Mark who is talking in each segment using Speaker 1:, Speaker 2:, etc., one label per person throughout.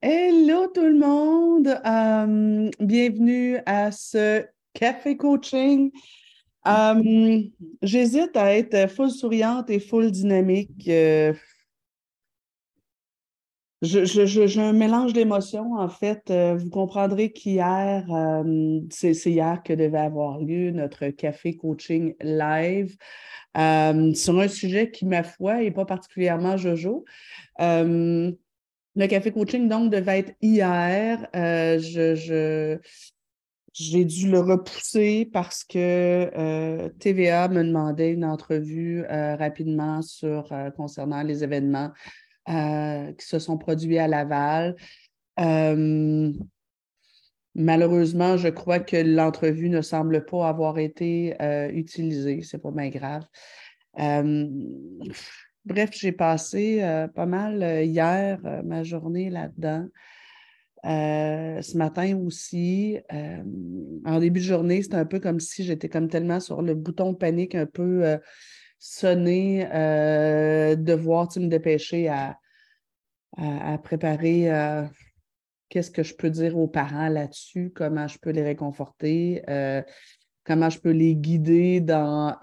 Speaker 1: Hello tout le monde, euh, bienvenue à ce café coaching. Euh, j'hésite à être full souriante et full dynamique. Euh, j'ai un mélange d'émotions, en fait. vous comprendrez qu'hier, c'est hier que devait avoir lieu notre café coaching live sur un sujet qui, ma foi, n'est pas particulièrement jojo. Le café coaching, donc, devait être hier. Euh, je, j'ai dû le repousser parce que euh, TVA me demandait une entrevue euh, rapidement sur, concernant les événements qui se sont produits à Laval. malheureusement, je crois que l'entrevue ne semble pas avoir été utilisée. C'est pas bien grave. Bref, j'ai passé euh, pas mal euh, hier euh, ma journée là-dedans. ce matin aussi, en début de journée, c'était un peu comme si j'étais comme tellement sur le bouton panique, un peu sonné, devoir me dépêcher à, à préparer qu'est-ce que je peux dire aux parents là-dessus, comment je peux les réconforter, comment je peux les guider dans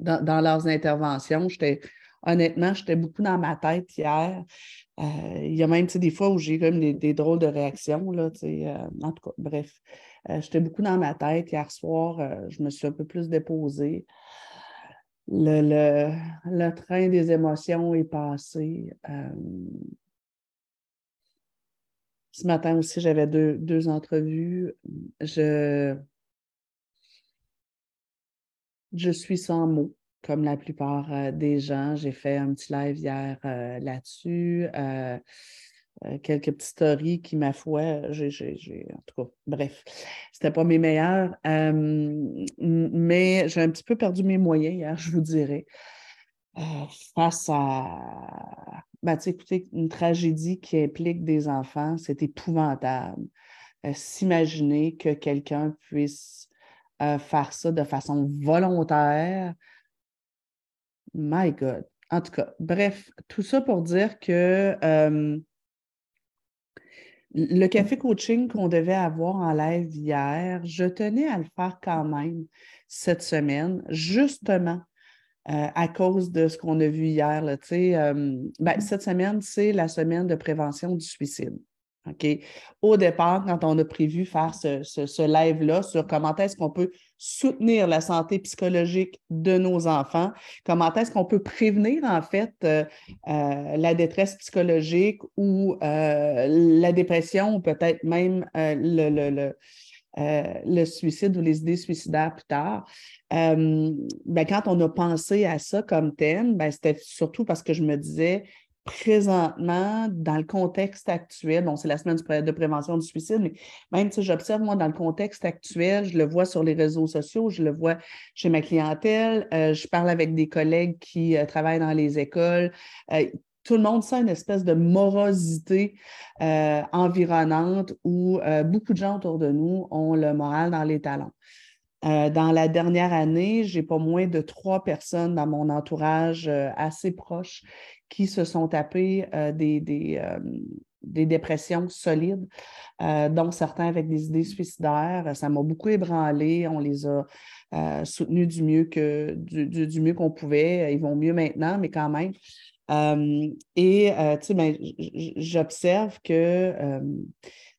Speaker 1: dans, leurs interventions. J'étais, honnêtement, j'étais beaucoup dans ma tête hier. Euh, il y a même des fois où j'ai comme des, drôles de réactions. Euh, en tout cas, bref. Euh, j'étais beaucoup dans ma tête. Hier soir, je me suis un peu plus déposée. Le, train des émotions est passé. ce matin aussi, j'avais deux, deux entrevues. Je, je suis sans mots, comme la plupart euh, des gens. J'ai fait un petit live hier euh, là-dessus. Euh, quelques petites stories qui, ma foi, en tout cas, bref, c'était pas mes meilleurs. mais j'ai un petit peu perdu mes moyens hier, je vous dirais. face à, ben, écoutez, une tragédie qui implique des enfants, c'est épouvantable. S'imaginer que quelqu'un puisse faire ça de façon volontaire. My God. En tout cas, bref, tout ça pour dire que le café coaching qu'on devait avoir en live hier, je tenais à le faire quand même cette semaine, justement euh, à cause de ce qu'on a vu hier. Là, ben, cette semaine, c'est la semaine de prévention du suicide. OK? Au départ, quand on a prévu faire ce, live-là sur comment est-ce qu'on peut soutenir la santé psychologique de nos enfants, comment est-ce qu'on peut prévenir en fait euh, euh, la détresse psychologique ou euh, la dépression ou peut-être même le, le, suicide ou les idées suicidaires plus tard. ben, quand on a pensé à ça comme thème, ben, c'était surtout parce que je me disais, présentement, dans le contexte actuel, bon, c'est la semaine de prévention du suicide, mais même si j'observe, moi, dans le contexte actuel, je le vois sur les réseaux sociaux, je le vois chez ma clientèle, euh, je parle avec des collègues qui euh, travaillent dans les écoles. Euh, tout le monde sent une espèce de morosité environnante où beaucoup de gens autour de nous ont le moral dans les talons. dans la dernière année, j'ai pas moins de trois personnes dans mon entourage assez proche qui se sont tapés euh, des, des, euh, des, dépressions solides, euh, dont certains avec des idées suicidaires. Ça m'a beaucoup ébranlé. On les a soutenus du mieux que du, du, mieux qu'on pouvait. Ils vont mieux maintenant, mais quand même. et tu sais, ben, j'observe que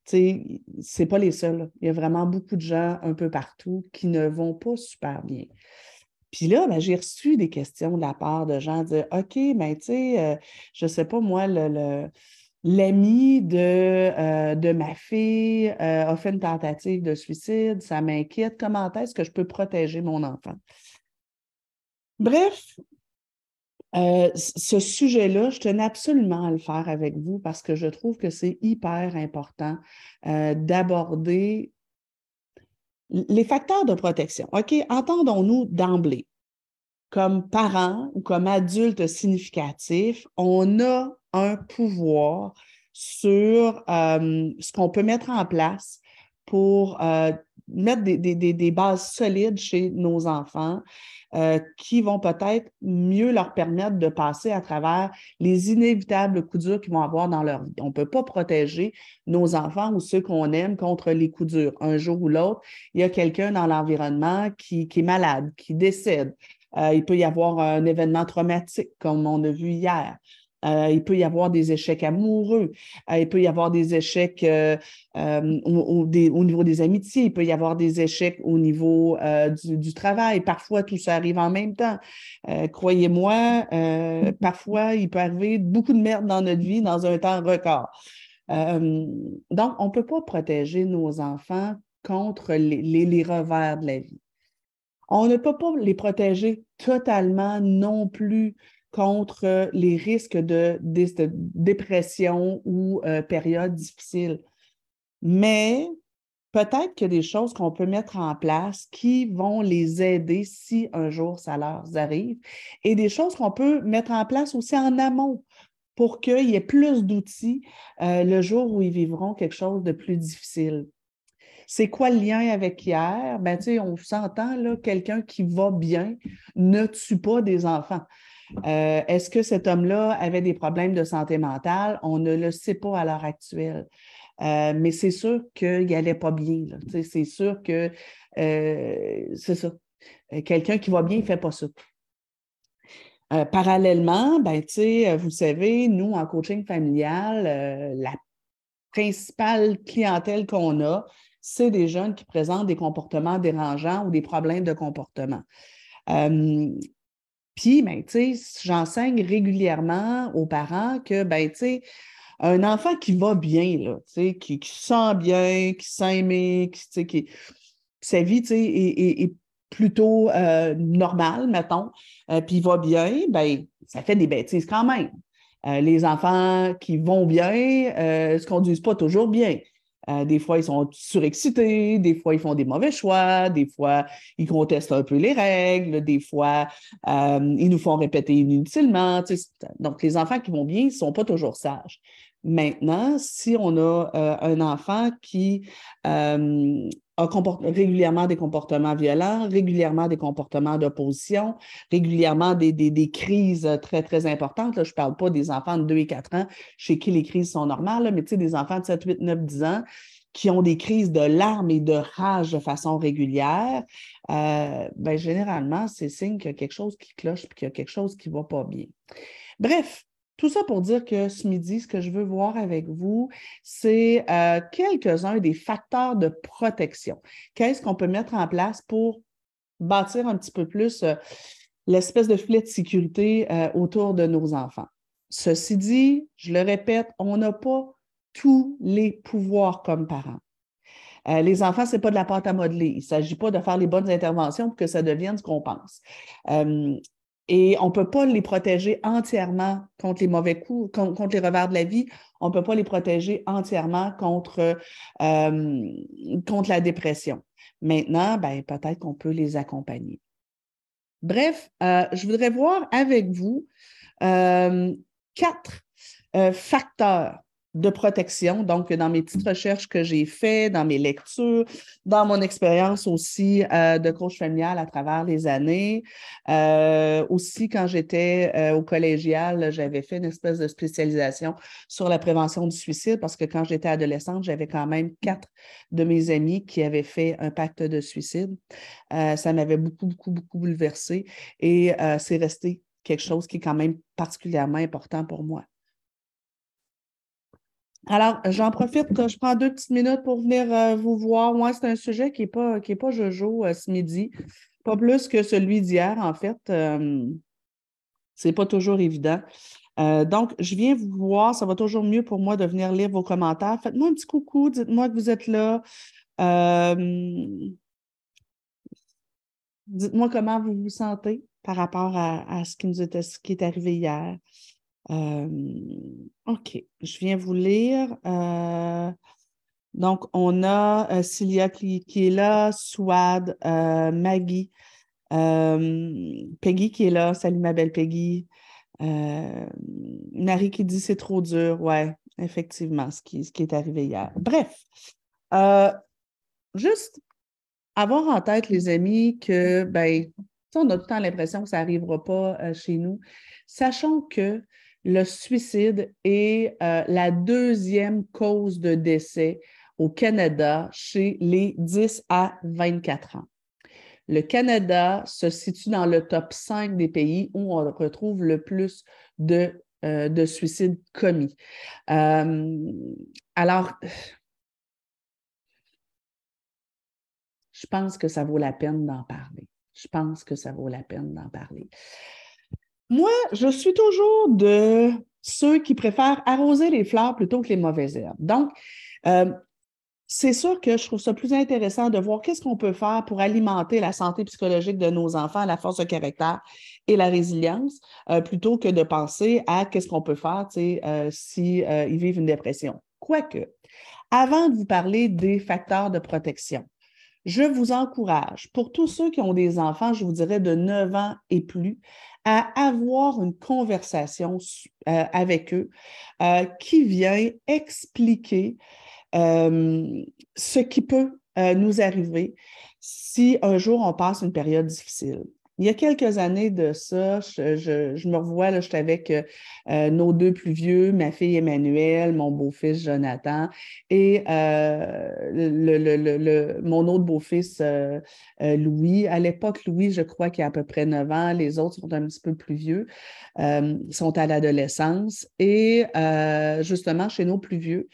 Speaker 1: ce c'est pas les seuls. Il y a vraiment beaucoup de gens un peu partout qui ne vont pas super bien. Puis là, ben, j'ai reçu des questions de la part de gens dire OK, ben, tu sais, euh, je ne sais pas, moi, le, l'ami de, euh, de ma fille euh, a fait une tentative de suicide, ça m'inquiète. Comment est-ce que je peux protéger mon enfant? Bref, ce sujet-là, je tenais absolument à le faire avec vous parce que je trouve que c'est hyper important d'aborder les facteurs de protection. OK, entendons-nous d'emblée. comme parents ou comme adultes significatifs, on a un pouvoir sur euh, ce qu'on peut mettre en place pour euh, mettre des, bases solides chez nos enfants euh, qui vont peut-être mieux leur permettre de passer à travers les inévitables coups durs qu'ils vont avoir dans leur vie. On ne peut pas protéger nos enfants ou ceux qu'on aime contre les coups durs. Un jour ou l'autre, il y a quelqu'un dans l'environnement qui, est malade, qui décède. Euh, il peut y avoir un événement traumatique, comme on a vu hier. Euh, il peut y avoir des échecs amoureux, euh, il peut y avoir des échecs euh, au, niveau des amitiés, il peut y avoir des échecs au niveau du, travail. Parfois, tout ça arrive en même temps. Croyez-moi, parfois, il peut arriver beaucoup de merde dans notre vie dans un temps record. donc, on ne peut pas protéger nos enfants contre les revers de la vie. On ne peut pas les protéger totalement non plus contre les risques de, dépression ou euh, périodes difficiles. Mais peut-être qu'il y a des choses qu'on peut mettre en place qui vont les aider si un jour ça leur arrive et des choses qu'on peut mettre en place aussi en amont pour qu'il y ait plus d'outils euh, le jour où ils vivront quelque chose de plus difficile. C'est quoi le lien avec hier? Ben, on s'entend, là, quelqu'un qui va bien ne tue pas des enfants. Euh, est-ce que cet homme-là avait des problèmes de santé mentale? On ne le sait pas à l'heure actuelle. Euh, mais c'est sûr qu'il n'allait pas bien. C'est sûr que euh, c'est ça. Quelqu'un qui va bien, ne fait pas ça. parallèlement, ben, vous savez, nous, en coaching familial, la principale clientèle qu'on a, c'est des jeunes qui présentent des comportements dérangeants ou des problèmes de comportement. Puis, ben, j'enseigne régulièrement aux parents que, ben, un enfant qui va bien, là, tu sais, qui, se sent bien, qui s'aime, qui, tu sais, qui, sa vie, tu sais, est, plutôt euh, normale, mettons, euh, puis va bien, ben, ça fait des bêtises quand même. Euh, les enfants qui vont bien ne se conduisent pas toujours bien. Euh, des fois, ils sont surexcités, des fois, ils font des mauvais choix, des fois, ils contestent un peu les règles, des fois, euh, ils nous font répéter inutilement. Donc, les enfants qui vont bien, ils ne sont pas toujours sages. Maintenant, si on a euh, un enfant qui régulièrement des comportements violents, régulièrement des comportements d'opposition, régulièrement des, crises très, très importantes. je ne parle pas des enfants de 2 et 4 ans chez qui les crises sont normales, mais des enfants de 7, 8, 9, 10 ans qui ont des crises de larmes et de rage de façon régulière, euh, ben, généralement, c'est signe qu'il y a quelque chose qui cloche et qu'il y a quelque chose qui ne va pas bien. Bref, tout ça pour dire que ce midi, ce que je veux voir avec vous, c'est euh, quelques-uns des facteurs de protection. Qu'est-ce qu'on peut mettre en place pour bâtir un petit peu plus euh, l'espèce de filet de sécurité euh, autour de nos enfants? Ceci dit, je le répète, on n'a pas tous les pouvoirs comme parents. les enfants, ce n'est pas de la pâte à modeler. Il ne s'agit pas de faire les bonnes interventions pour que ça devienne ce qu'on pense. Et on ne peut pas les protéger entièrement contre les mauvais coups, contre, les revers de la vie. On ne peut pas les protéger entièrement contre, euh, contre la dépression. Maintenant, ben, peut-être qu'on peut les accompagner. Bref, euh, je voudrais voir avec vous euh, quatre facteurs de protection. Donc, dans mes petites recherches que j'ai faites, dans mes lectures, dans mon expérience aussi euh, de coach familial à travers les années. Euh, aussi, quand j'étais euh, au collégial, j'avais fait une espèce de spécialisation sur la prévention du suicide parce que quand j'étais adolescente, j'avais quand même quatre de mes amis qui avaient fait un pacte de suicide. ça m'avait beaucoup, beaucoup, beaucoup bouleversé et c'est resté quelque chose qui est quand même particulièrement important pour moi. Alors, j'en profite, je prends deux petites minutes pour venir euh, vous voir. Moi, c'est un sujet qui n'est pas, pas jojo euh, ce midi, pas plus que celui d'hier, en fait. Euh, Ce n'est pas toujours évident. donc, je viens vous voir. Ça va toujours mieux pour moi de venir lire vos commentaires. Faites-moi un petit coucou, dites-moi que vous êtes là. dites-moi comment vous vous sentez par rapport à, ce, qui nous ce qui est arrivé hier. OK, je viens vous lire. donc, on a Cilia qui, est là, Swad, Maggie, Peggy qui est là. Salut ma belle Peggy. Marie qui dit c'est trop dur. Ouais, effectivement, ce qui, ce qui est arrivé hier. Bref, juste avoir en tête, les amis, que ben, on a tout le temps l'impression que ça n'arrivera pas chez nous. Sachons que le suicide est euh, la deuxième cause de décès au Canada chez les 10 à 24 ans. Le Canada se situe dans le top 5 des pays où on retrouve le plus de, euh, suicides commis. Euh, alors, je pense que ça vaut la peine d'en parler. Je pense que ça vaut la peine d'en parler. Moi, je suis toujours de ceux qui préfèrent arroser les fleurs plutôt que les mauvaises herbes. Donc, euh, c'est sûr que je trouve ça plus intéressant de voir qu'est-ce qu'on peut faire pour alimenter la santé psychologique de nos enfants, la force de caractère et la résilience, euh, plutôt que de penser à qu'est-ce qu'on peut faire euh, s'ils si, vivent une dépression. Quoique, avant de vous parler des facteurs de protection, je vous encourage, pour tous ceux qui ont des enfants, je vous dirais de 9 ans et plus, à avoir une conversation euh, avec eux euh, qui vient expliquer euh, ce qui peut nous arriver si un jour on passe une période difficile. Il y a quelques années de ça, je, me revois, j'étais avec euh, nos deux plus vieux, ma fille Emmanuelle, mon beau-fils Jonathan et euh, mon autre beau-fils euh, Louis. À l'époque, Louis, je crois qu'il a à peu près 9 ans, les autres sont un petit peu plus vieux, sont à l'adolescence. Et justement, chez nos plus vieux,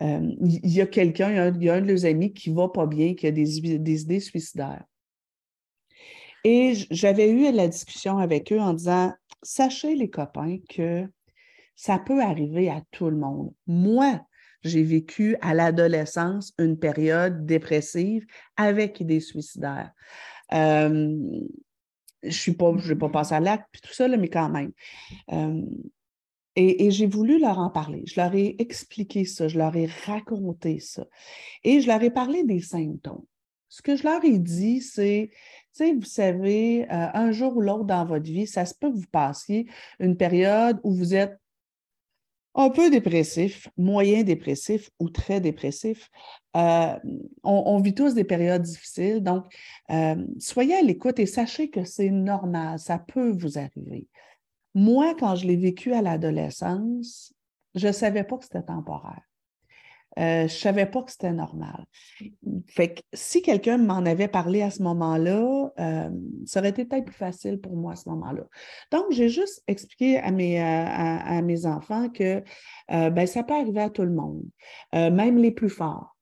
Speaker 1: il y a quelqu'un, il y a un de leurs amis qui ne va pas bien, qui a des idées suicidaires. Et j'avais eu la discussion avec eux en disant, sachez les copains que ça peut arriver à tout le monde. Moi, j'ai vécu à l'adolescence une période dépressive avec idées suicidaires. Euh, je suis pas, je vais pas passer à l'acte, puis tout ça, mais quand même. Euh, et j'ai voulu leur en parler. Je leur ai expliqué ça, je leur ai raconté ça. Et je leur ai parlé des symptômes. Ce que je leur ai dit, c'est vous savez, euh, un jour ou l'autre dans votre vie, ça se peut que vous passiez une période où vous êtes un peu dépressif, moyen dépressif ou très dépressif. Euh, on, vit tous des périodes difficiles, donc euh, soyez à l'écoute et sachez que c'est normal, ça peut vous arriver. Moi, quand je l'ai vécu à l'adolescence, je ne savais pas que c'était temporaire. Euh, je ne savais pas que c'était normal. Si quelqu'un m'en avait parlé à ce moment-là, euh, ça aurait été peut-être plus facile pour moi à ce moment-là. Donc, j'ai juste expliqué à mes, à, mes enfants que ben, ça peut arriver à tout le monde, euh, même les plus forts,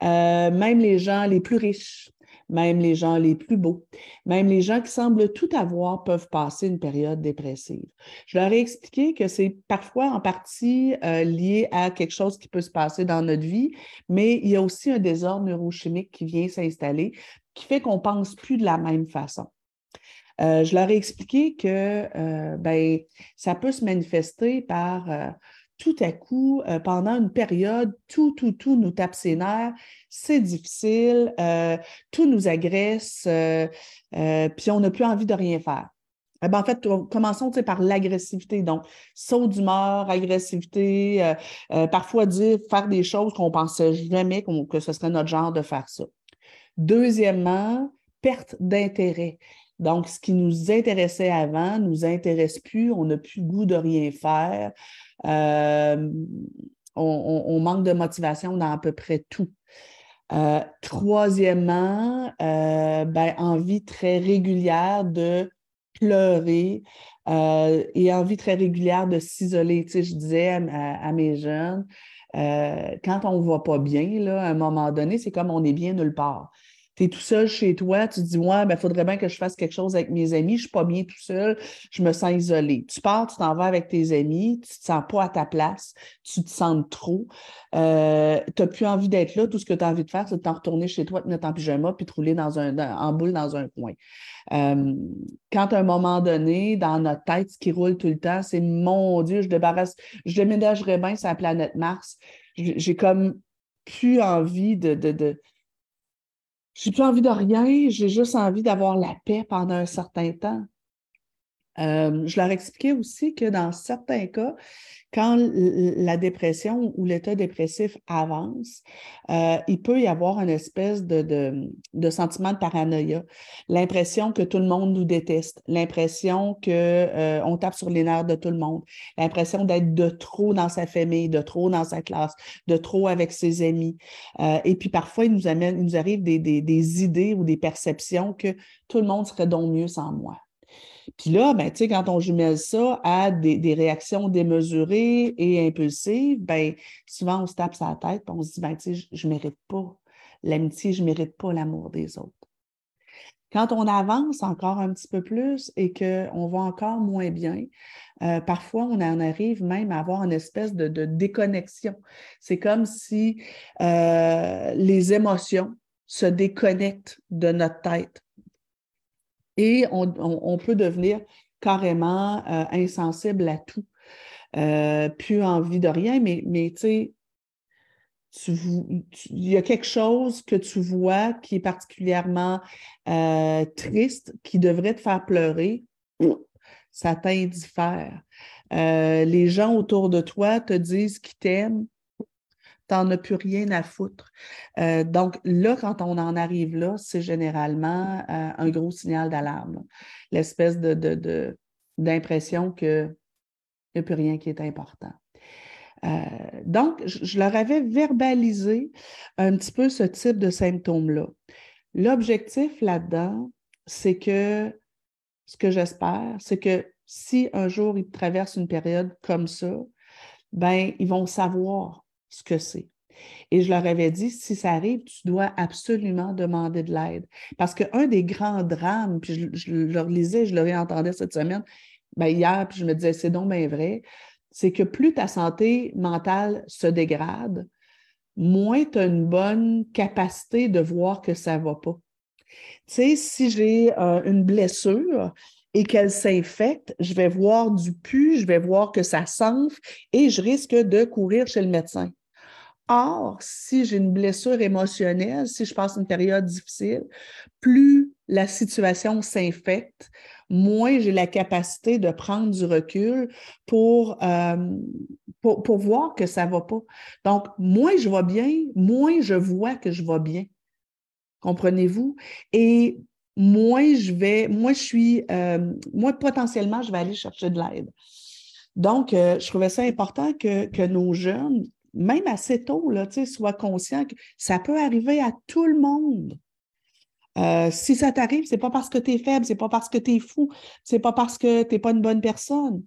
Speaker 1: même les gens les plus riches même les gens les plus beaux, même les gens qui semblent tout avoir peuvent passer une période dépressive. Je leur ai expliqué que c'est parfois en partie euh, lié à quelque chose qui peut se passer dans notre vie, mais il y a aussi un désordre neurochimique qui vient s'installer, qui fait qu'on pense plus de la même façon. Euh, je leur ai expliqué que euh, ben, ça peut se manifester par tout à coup, euh, pendant une période, tout, tout, tout nous tape ses nerfs, c'est difficile, euh, tout nous agresse, euh, puis on n'a plus envie de rien faire. Eh ben, en fait, commençons par l'agressivité. Donc, saut d'humeur, agressivité, parfois dire, faire des choses qu'on pensait jamais que ce serait notre genre de faire ça. Deuxièmement, perte d'intérêt. Donc, ce qui nous intéressait avant nous intéresse plus, on n'a plus goût de rien faire. Euh, on, manque de motivation dans à peu près tout. Euh, troisièmement, euh, ben, envie très régulière de pleurer et envie très régulière de s'isoler. Tu sais, je disais à, mes jeunes, quand on ne va pas bien, là, à un moment donné, c'est comme on est bien nulle part tu es tout seul chez toi, tu te dis, ouais, il ben, faudrait bien que je fasse quelque chose avec mes amis, je ne suis pas bien tout seul, je me sens isolé. Tu pars, tu t'en vas avec tes amis, tu ne te sens pas à ta place, tu te sens trop, euh, tu n'as plus envie d'être là, tout ce que tu as envie de faire, c'est de t'en retourner chez toi, te mettre en pyjama, puis te rouler dans un, en boule dans un coin. Euh, quand à un moment donné, dans notre tête, ce qui roule tout le temps, c'est mon Dieu, je débarrasse, je déménagerais bien sur la planète Mars. J'ai comme plus envie de j'ai plus envie de rien, j'ai juste envie d'avoir la paix pendant un certain temps. Euh, je leur expliquais aussi que dans certains cas, quand la dépression ou l'état dépressif avance, euh, il peut y avoir une espèce de, sentiment de paranoïa, l'impression que tout le monde nous déteste, l'impression qu'on euh, tape sur les nerfs de tout le monde, l'impression d'être de trop dans sa famille, de trop dans sa classe, de trop avec ses amis. Euh, et puis parfois, il nous, amène, il nous arrive des idées ou des perceptions que tout le monde serait donc mieux sans moi. Puis là, ben, quand on jumelle ça à des, réactions démesurées et impulsives, ben, souvent on se tape sa tête et on se dit, ben, je ne mérite pas l'amitié, je ne mérite pas l'amour des autres. Quand on avance encore un petit peu plus et qu'on va encore moins bien, euh, parfois on en arrive même à avoir une espèce de, déconnexion. C'est comme si euh, les émotions se déconnectent de notre tête et on, peut devenir carrément euh, insensible à tout. Euh, plus envie de rien, mais, tu sais, il y a quelque chose que tu vois qui est particulièrement euh, triste, qui devrait te faire pleurer, ça t'indiffère. les gens autour de toi te disent qu'ils t'aiment, n'en as plus rien à foutre. Euh, donc là, quand on en arrive là, c'est généralement euh, un gros signal d'alarme. L'espèce de, d'impression qu'il n'y a plus rien qui est important. Euh, donc, je, leur avais verbalisé un petit peu ce type de symptômes-là. L'objectif là-dedans, c'est que ce que j'espère, c'est que si un jour ils traversent une période comme ça, ben ils vont savoir ce que c'est. Et je leur avais dit, si ça arrive, tu dois absolument demander de l'aide. Parce qu'un des grands drames, puis je, leur lisais, je leur entendais cette semaine, ben hier, puis je me disais, c'est donc bien vrai, c'est que plus ta santé mentale se dégrade, moins tu as une bonne capacité de voir que ça ne va pas. Tu sais, si j'ai euh, une blessure, et qu'elle s'infecte, je vais voir du pu, je vais voir que ça s'enfle et je risque de courir chez le médecin. Or, si j'ai une blessure émotionnelle, si je passe une période difficile, plus la situation s'infecte, moins j'ai la capacité de prendre du recul pour, euh, voir que ça ne va pas. Donc, moins je vais bien, moins je vois que je vais bien. Comprenez-vous? Et moins je vais, moi je suis, euh, moi potentiellement, je vais aller chercher de l'aide. Donc, euh, je trouvais ça important que, que nos jeunes même assez tôt, là, sois conscient que ça peut arriver à tout le monde. Euh, si ça t'arrive, ce n'est pas parce que tu es faible, ce n'est pas parce que tu es fou, ce n'est pas parce que tu n'es pas une bonne personne.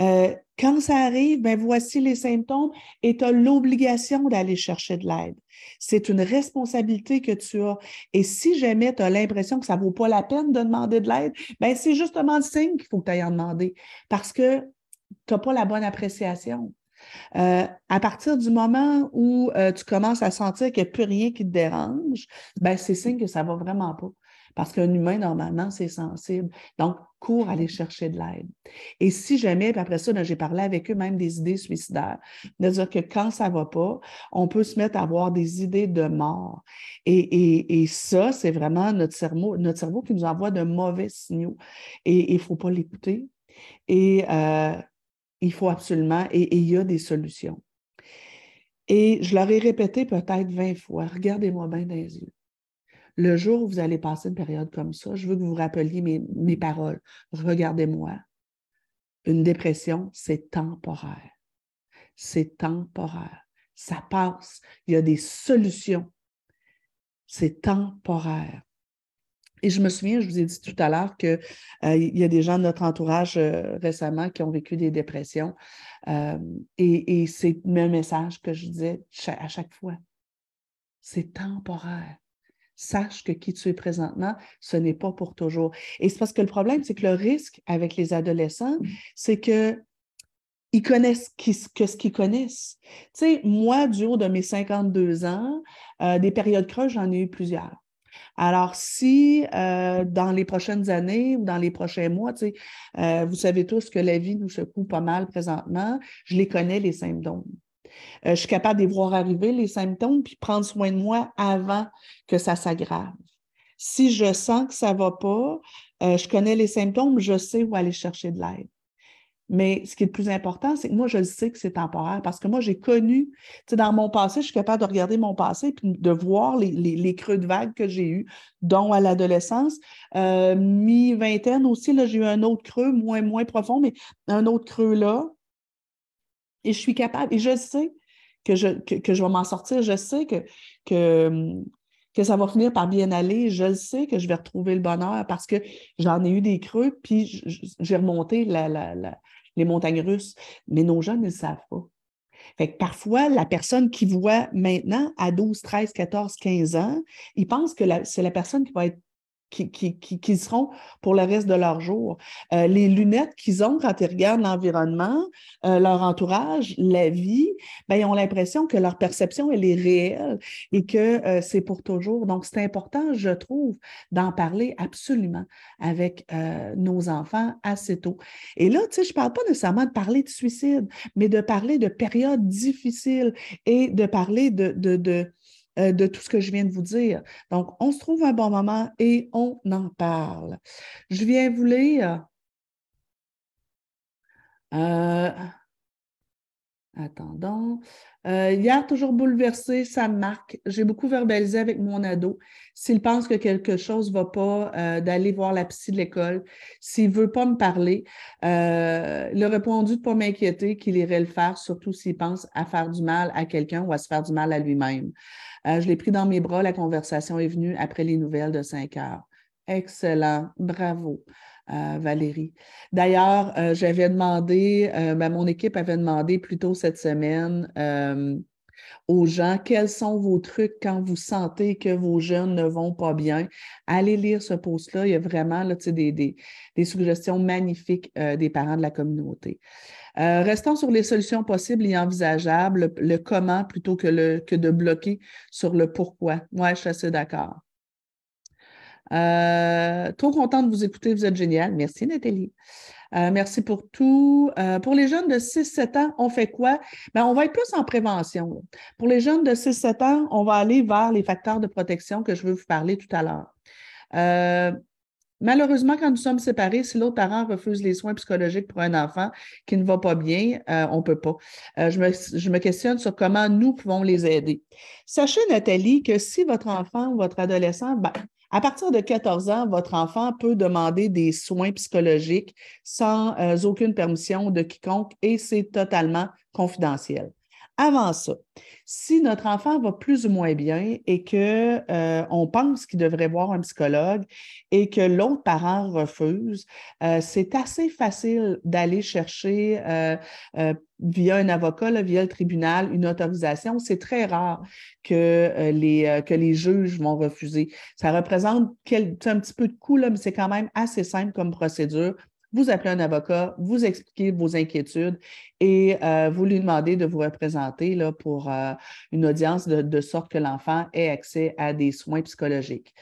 Speaker 1: Euh, quand ça arrive, ben voici les symptômes et tu as l'obligation d'aller chercher de l'aide. C'est une responsabilité que tu as. Et si jamais tu as l'impression que ça ne vaut pas la peine de demander de l'aide, ben c'est justement le signe qu'il faut que tu ailles en demander parce que tu n'as pas la bonne appréciation. Euh, à partir du moment où euh, tu commences à sentir qu'il n'y a plus rien qui te dérange, ben, c'est signe que ça ne va vraiment pas. Parce qu'un humain, normalement, c'est sensible. Donc, cours aller chercher de l'aide. Et si jamais, puis après ça, ben, j'ai parlé avec eux même des idées suicidaires, de dire que quand ça ne va pas, on peut se mettre à avoir des idées de mort. Et, ça, c'est vraiment notre cerveau, notre cerveau qui nous envoie de mauvais signaux. Et il ne faut pas l'écouter. Et euh, il faut absolument, et, il y a des solutions. Et je leur ai répété peut-être 20 fois, regardez-moi bien dans les yeux. Le jour où vous allez passer une période comme ça, je veux que vous vous rappeliez mes paroles. Regardez-moi. Une dépression, c'est temporaire. C'est temporaire. Ça passe. Il y a des solutions. C'est temporaire. Et je me souviens, je vous ai dit tout à l'heure qu'il euh, y a des gens de notre entourage euh, récemment qui ont vécu des dépressions. Euh, et, c'est le même message que je disais à chaque fois. C'est temporaire. Sache que qui tu es présentement, ce n'est pas pour toujours. Et c'est parce que le problème, c'est que le risque avec les adolescents, c'est que ils connaissent que ce qu'ils connaissent. Tu sais, moi, du haut de mes 52 ans, des périodes creuses, j'en ai eu plusieurs. Alors, si euh, dans les prochaines années ou dans les prochains mois, euh, vous savez tous que la vie nous secoue pas mal présentement, je les connais, les symptômes. Euh, je suis capable de voir arriver, les symptômes, puis prendre soin de moi avant que ça s'aggrave. Si je sens que ça ne va pas, je connais les symptômes, je sais où aller chercher de l'aide. Mais ce qui est le plus important, c'est que moi, je sais que c'est temporaire parce que moi, j'ai connu, tu sais, dans mon passé, je suis capable de regarder mon passé et de voir les, creux de vague que j'ai eus, dont à l'adolescence. Euh, mi-vingtaine aussi, là, j'ai eu un autre creux, moins, moins profond, mais un autre creux là. Et je suis capable, et je sais que je, que, je vais m'en sortir, je sais que, que, que ça va finir par bien aller. Je sais que je vais retrouver le bonheur parce que j'en ai eu des creux, puis j'ai remonté les montagnes russes. Mais nos jeunes ne le savent pas. Fait parfois, la personne qui voit maintenant à 12, 13, 14, 15 ans, il pense que c'est la personne qui va être qui, seront pour le reste de leur jour. Euh, les lunettes qu'ils ont quand ils regardent l'environnement, euh, leur entourage, la vie, ben, ils ont l'impression que leur perception, elle est réelle et que euh, c'est pour toujours. Donc, c'est important, je trouve, d'en parler absolument avec nos enfants assez tôt. Et là, tu sais, je ne parle pas nécessairement de parler de suicide, mais de parler de périodes difficiles et de parler de, de euh, de tout ce que je viens de vous dire. Donc, on se trouve un bon moment et on en parle. Je viens vous lire. Euh, attendons. Euh, hier, toujours bouleversé, ça me marque. J'ai beaucoup verbalisé avec mon ado. S'il pense que quelque chose ne va pas, euh, d'aller voir la psy de l'école. S'il ne veut pas me parler, euh, il a répondu de ne pas m'inquiéter, qu'il irait le faire, surtout s'il pense à faire du mal à quelqu'un ou à se faire du mal à lui-même. je l'ai pris dans mes bras. La conversation est venue après les nouvelles de 5 heures. Excellent. Bravo. Valérie. D'ailleurs, euh, j'avais demandé, euh, ben, mon équipe avait demandé plus tôt cette semaine euh, aux gens quels sont vos trucs quand vous sentez que vos jeunes ne vont pas bien? Allez lire ce post-là. Il y a vraiment là, des, des, suggestions magnifiques des parents de la communauté. restons sur les solutions possibles et envisageables, le, comment plutôt que de bloquer sur le pourquoi. Moi, je suis assez d'accord. Euh, trop contente de vous écouter, vous êtes génial. Merci Nathalie. Euh, merci pour tout. Euh, pour les jeunes de 6-7 ans, on fait quoi? Ben, on va être plus en prévention. Pour les jeunes de 6-7 ans, on va aller vers les facteurs de protection que je veux vous parler tout à l'heure. Malheureusement, quand nous sommes séparés, si l'autre parent refuse les soins psychologiques pour un enfant qui ne va pas bien, on ne peut pas. je, me, je, me, questionne sur comment nous pouvons les aider. Sachez, Nathalie, que si votre enfant ou votre adolescent, ben, à partir de 14 ans, votre enfant peut demander des soins psychologiques sans euh, aucune permission de quiconque et c'est totalement confidentiel. Avant ça, si notre enfant va plus ou moins bien et qu'on euh, pense qu'il devrait voir un psychologue et que l'autre parent refuse, euh, c'est assez facile d'aller chercher via un avocat, via le tribunal, une autorisation. C'est très rare que, les, que les juges vont refuser. Ça représente un petit peu de coût, mais c'est quand même assez simple comme procédure vous appelez un avocat, vous expliquez vos inquiétudes et euh, vous lui demandez de vous représenter là, pour euh, une audience de, sorte que l'enfant ait accès à des soins psychologiques.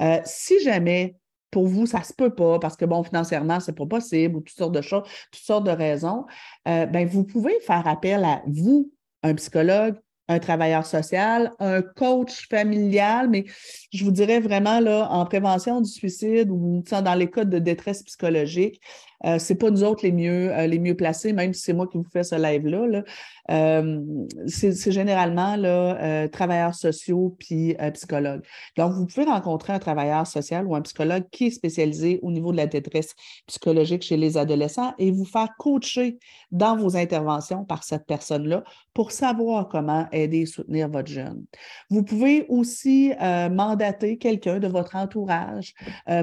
Speaker 1: Euh, si jamais pour vous, ça ne se peut pas parce que, bon, financièrement, ce n'est pas possible ou toutes sortes de choses, toutes sortes de raisons, ben, vous pouvez faire appel à vous, un psychologue, un travailleur social, un coach familial, mais je vous dirais vraiment en prévention du suicide ou dans les cas de détresse psychologique, euh, ce n'est pas nous autres les mieux, euh, les mieux placés, même si c'est moi qui vous fais ce live-là. Là. Euh, c'est généralement là, travailleurs sociaux puis psychologues. Donc, vous pouvez rencontrer un travailleur social ou un psychologue qui est spécialisé au niveau de la détresse psychologique chez les adolescents et vous faire coacher dans vos interventions par cette personne-là pour savoir comment aider et soutenir votre jeune. Vous pouvez aussi mandater quelqu'un de votre entourage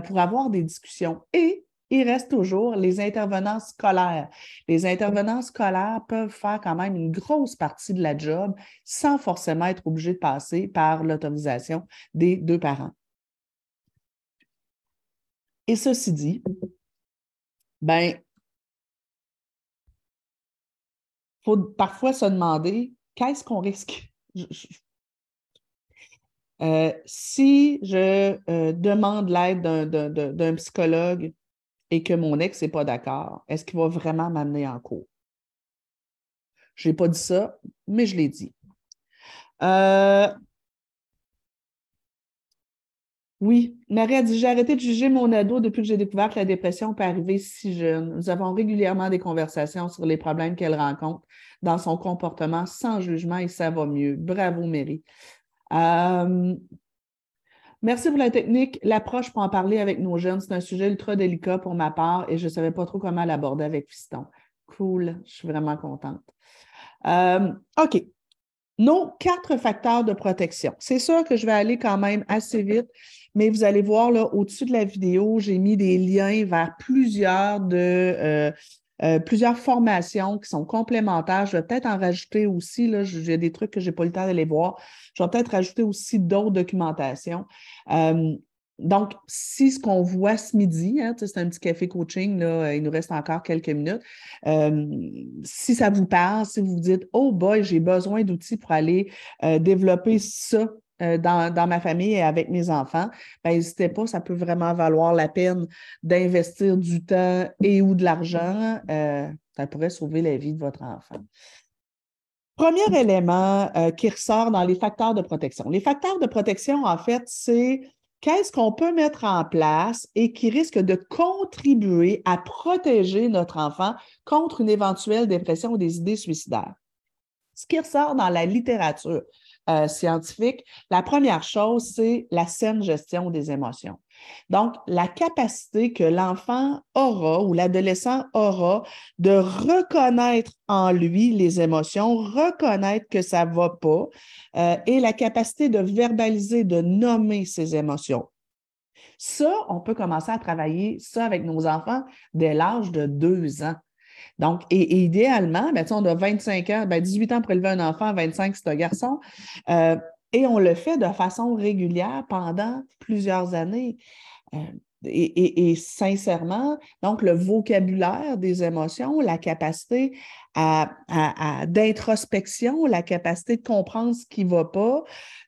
Speaker 1: pour avoir des discussions et il reste toujours les intervenants scolaires. Les intervenants scolaires peuvent faire quand même une grosse partie de la job sans forcément être obligés de passer par l'autorisation des deux parents. Et ceci dit, ben, faut parfois se demander qu'est-ce qu'on risque? Euh, si je euh, demande l'aide d'un psychologue et que mon ex n'est pas d'accord, est-ce qu'il va vraiment m'amener en cours? Je n'ai pas dit ça, mais je l'ai dit. Euh, oui, Marie a dit J'ai arrêté de juger mon ado depuis que j'ai découvert que la dépression peut arriver si jeune. Nous avons régulièrement des conversations sur les problèmes qu'elle rencontre dans son comportement sans jugement et ça va mieux. Bravo, Mary. Euh, merci pour la technique. L'approche pour en parler avec nos jeunes, c'est un sujet ultra délicat pour ma part et je ne savais pas trop comment l'aborder avec Fiston. Cool, je suis vraiment contente. Euh, OK. Nos quatre facteurs de protection. C'est sûr que je vais aller quand même assez vite mais vous allez voir là, au-dessus de la vidéo, j'ai mis des liens vers plusieurs de euh, euh, plusieurs formations qui sont complémentaires. Je vais peut-être en rajouter aussi, là, j'ai des trucs que je n'ai pas le temps d'aller voir. Je vais peut-être rajouter aussi d'autres documentations. Euh, donc, si ce qu'on voit ce midi, hein, c'est un petit café coaching, là, il nous reste encore quelques minutes. si ça vous parle, si vous vous dites, oh boy, j'ai besoin d'outils pour aller développer ça euh, dans, ma famille et avec mes enfants, ben, n'hésitez pas, ça peut vraiment valoir la peine d'investir du temps et ou de l'argent. Euh, ça pourrait sauver la vie de votre enfant. Premier élément euh, qui ressort dans les facteurs de protection. Les facteurs de protection, en fait, c'est qu'est-ce qu'on peut mettre en place et qui risque de contribuer à protéger notre enfant contre une éventuelle dépression ou des idées suicidaires. Ce qui ressort dans la littérature, euh, scientifique, la première chose, c'est la saine gestion des émotions. Donc, la capacité que l'enfant aura ou l'adolescent aura de reconnaître en lui les émotions, reconnaître que ça ne va pas euh, et la capacité de verbaliser, de nommer ses émotions. Ça, on peut commencer à travailler ça avec nos enfants dès l'âge de deux ans. Donc, et, idéalement, ben, on a 25 ans, ben, 18 ans pour élever un enfant, 25 c'est un garçon. Euh, et on le fait de façon régulière pendant plusieurs années. Euh, et, sincèrement, donc le vocabulaire des émotions, la capacité à, d'introspection, la capacité de comprendre ce qui ne va pas.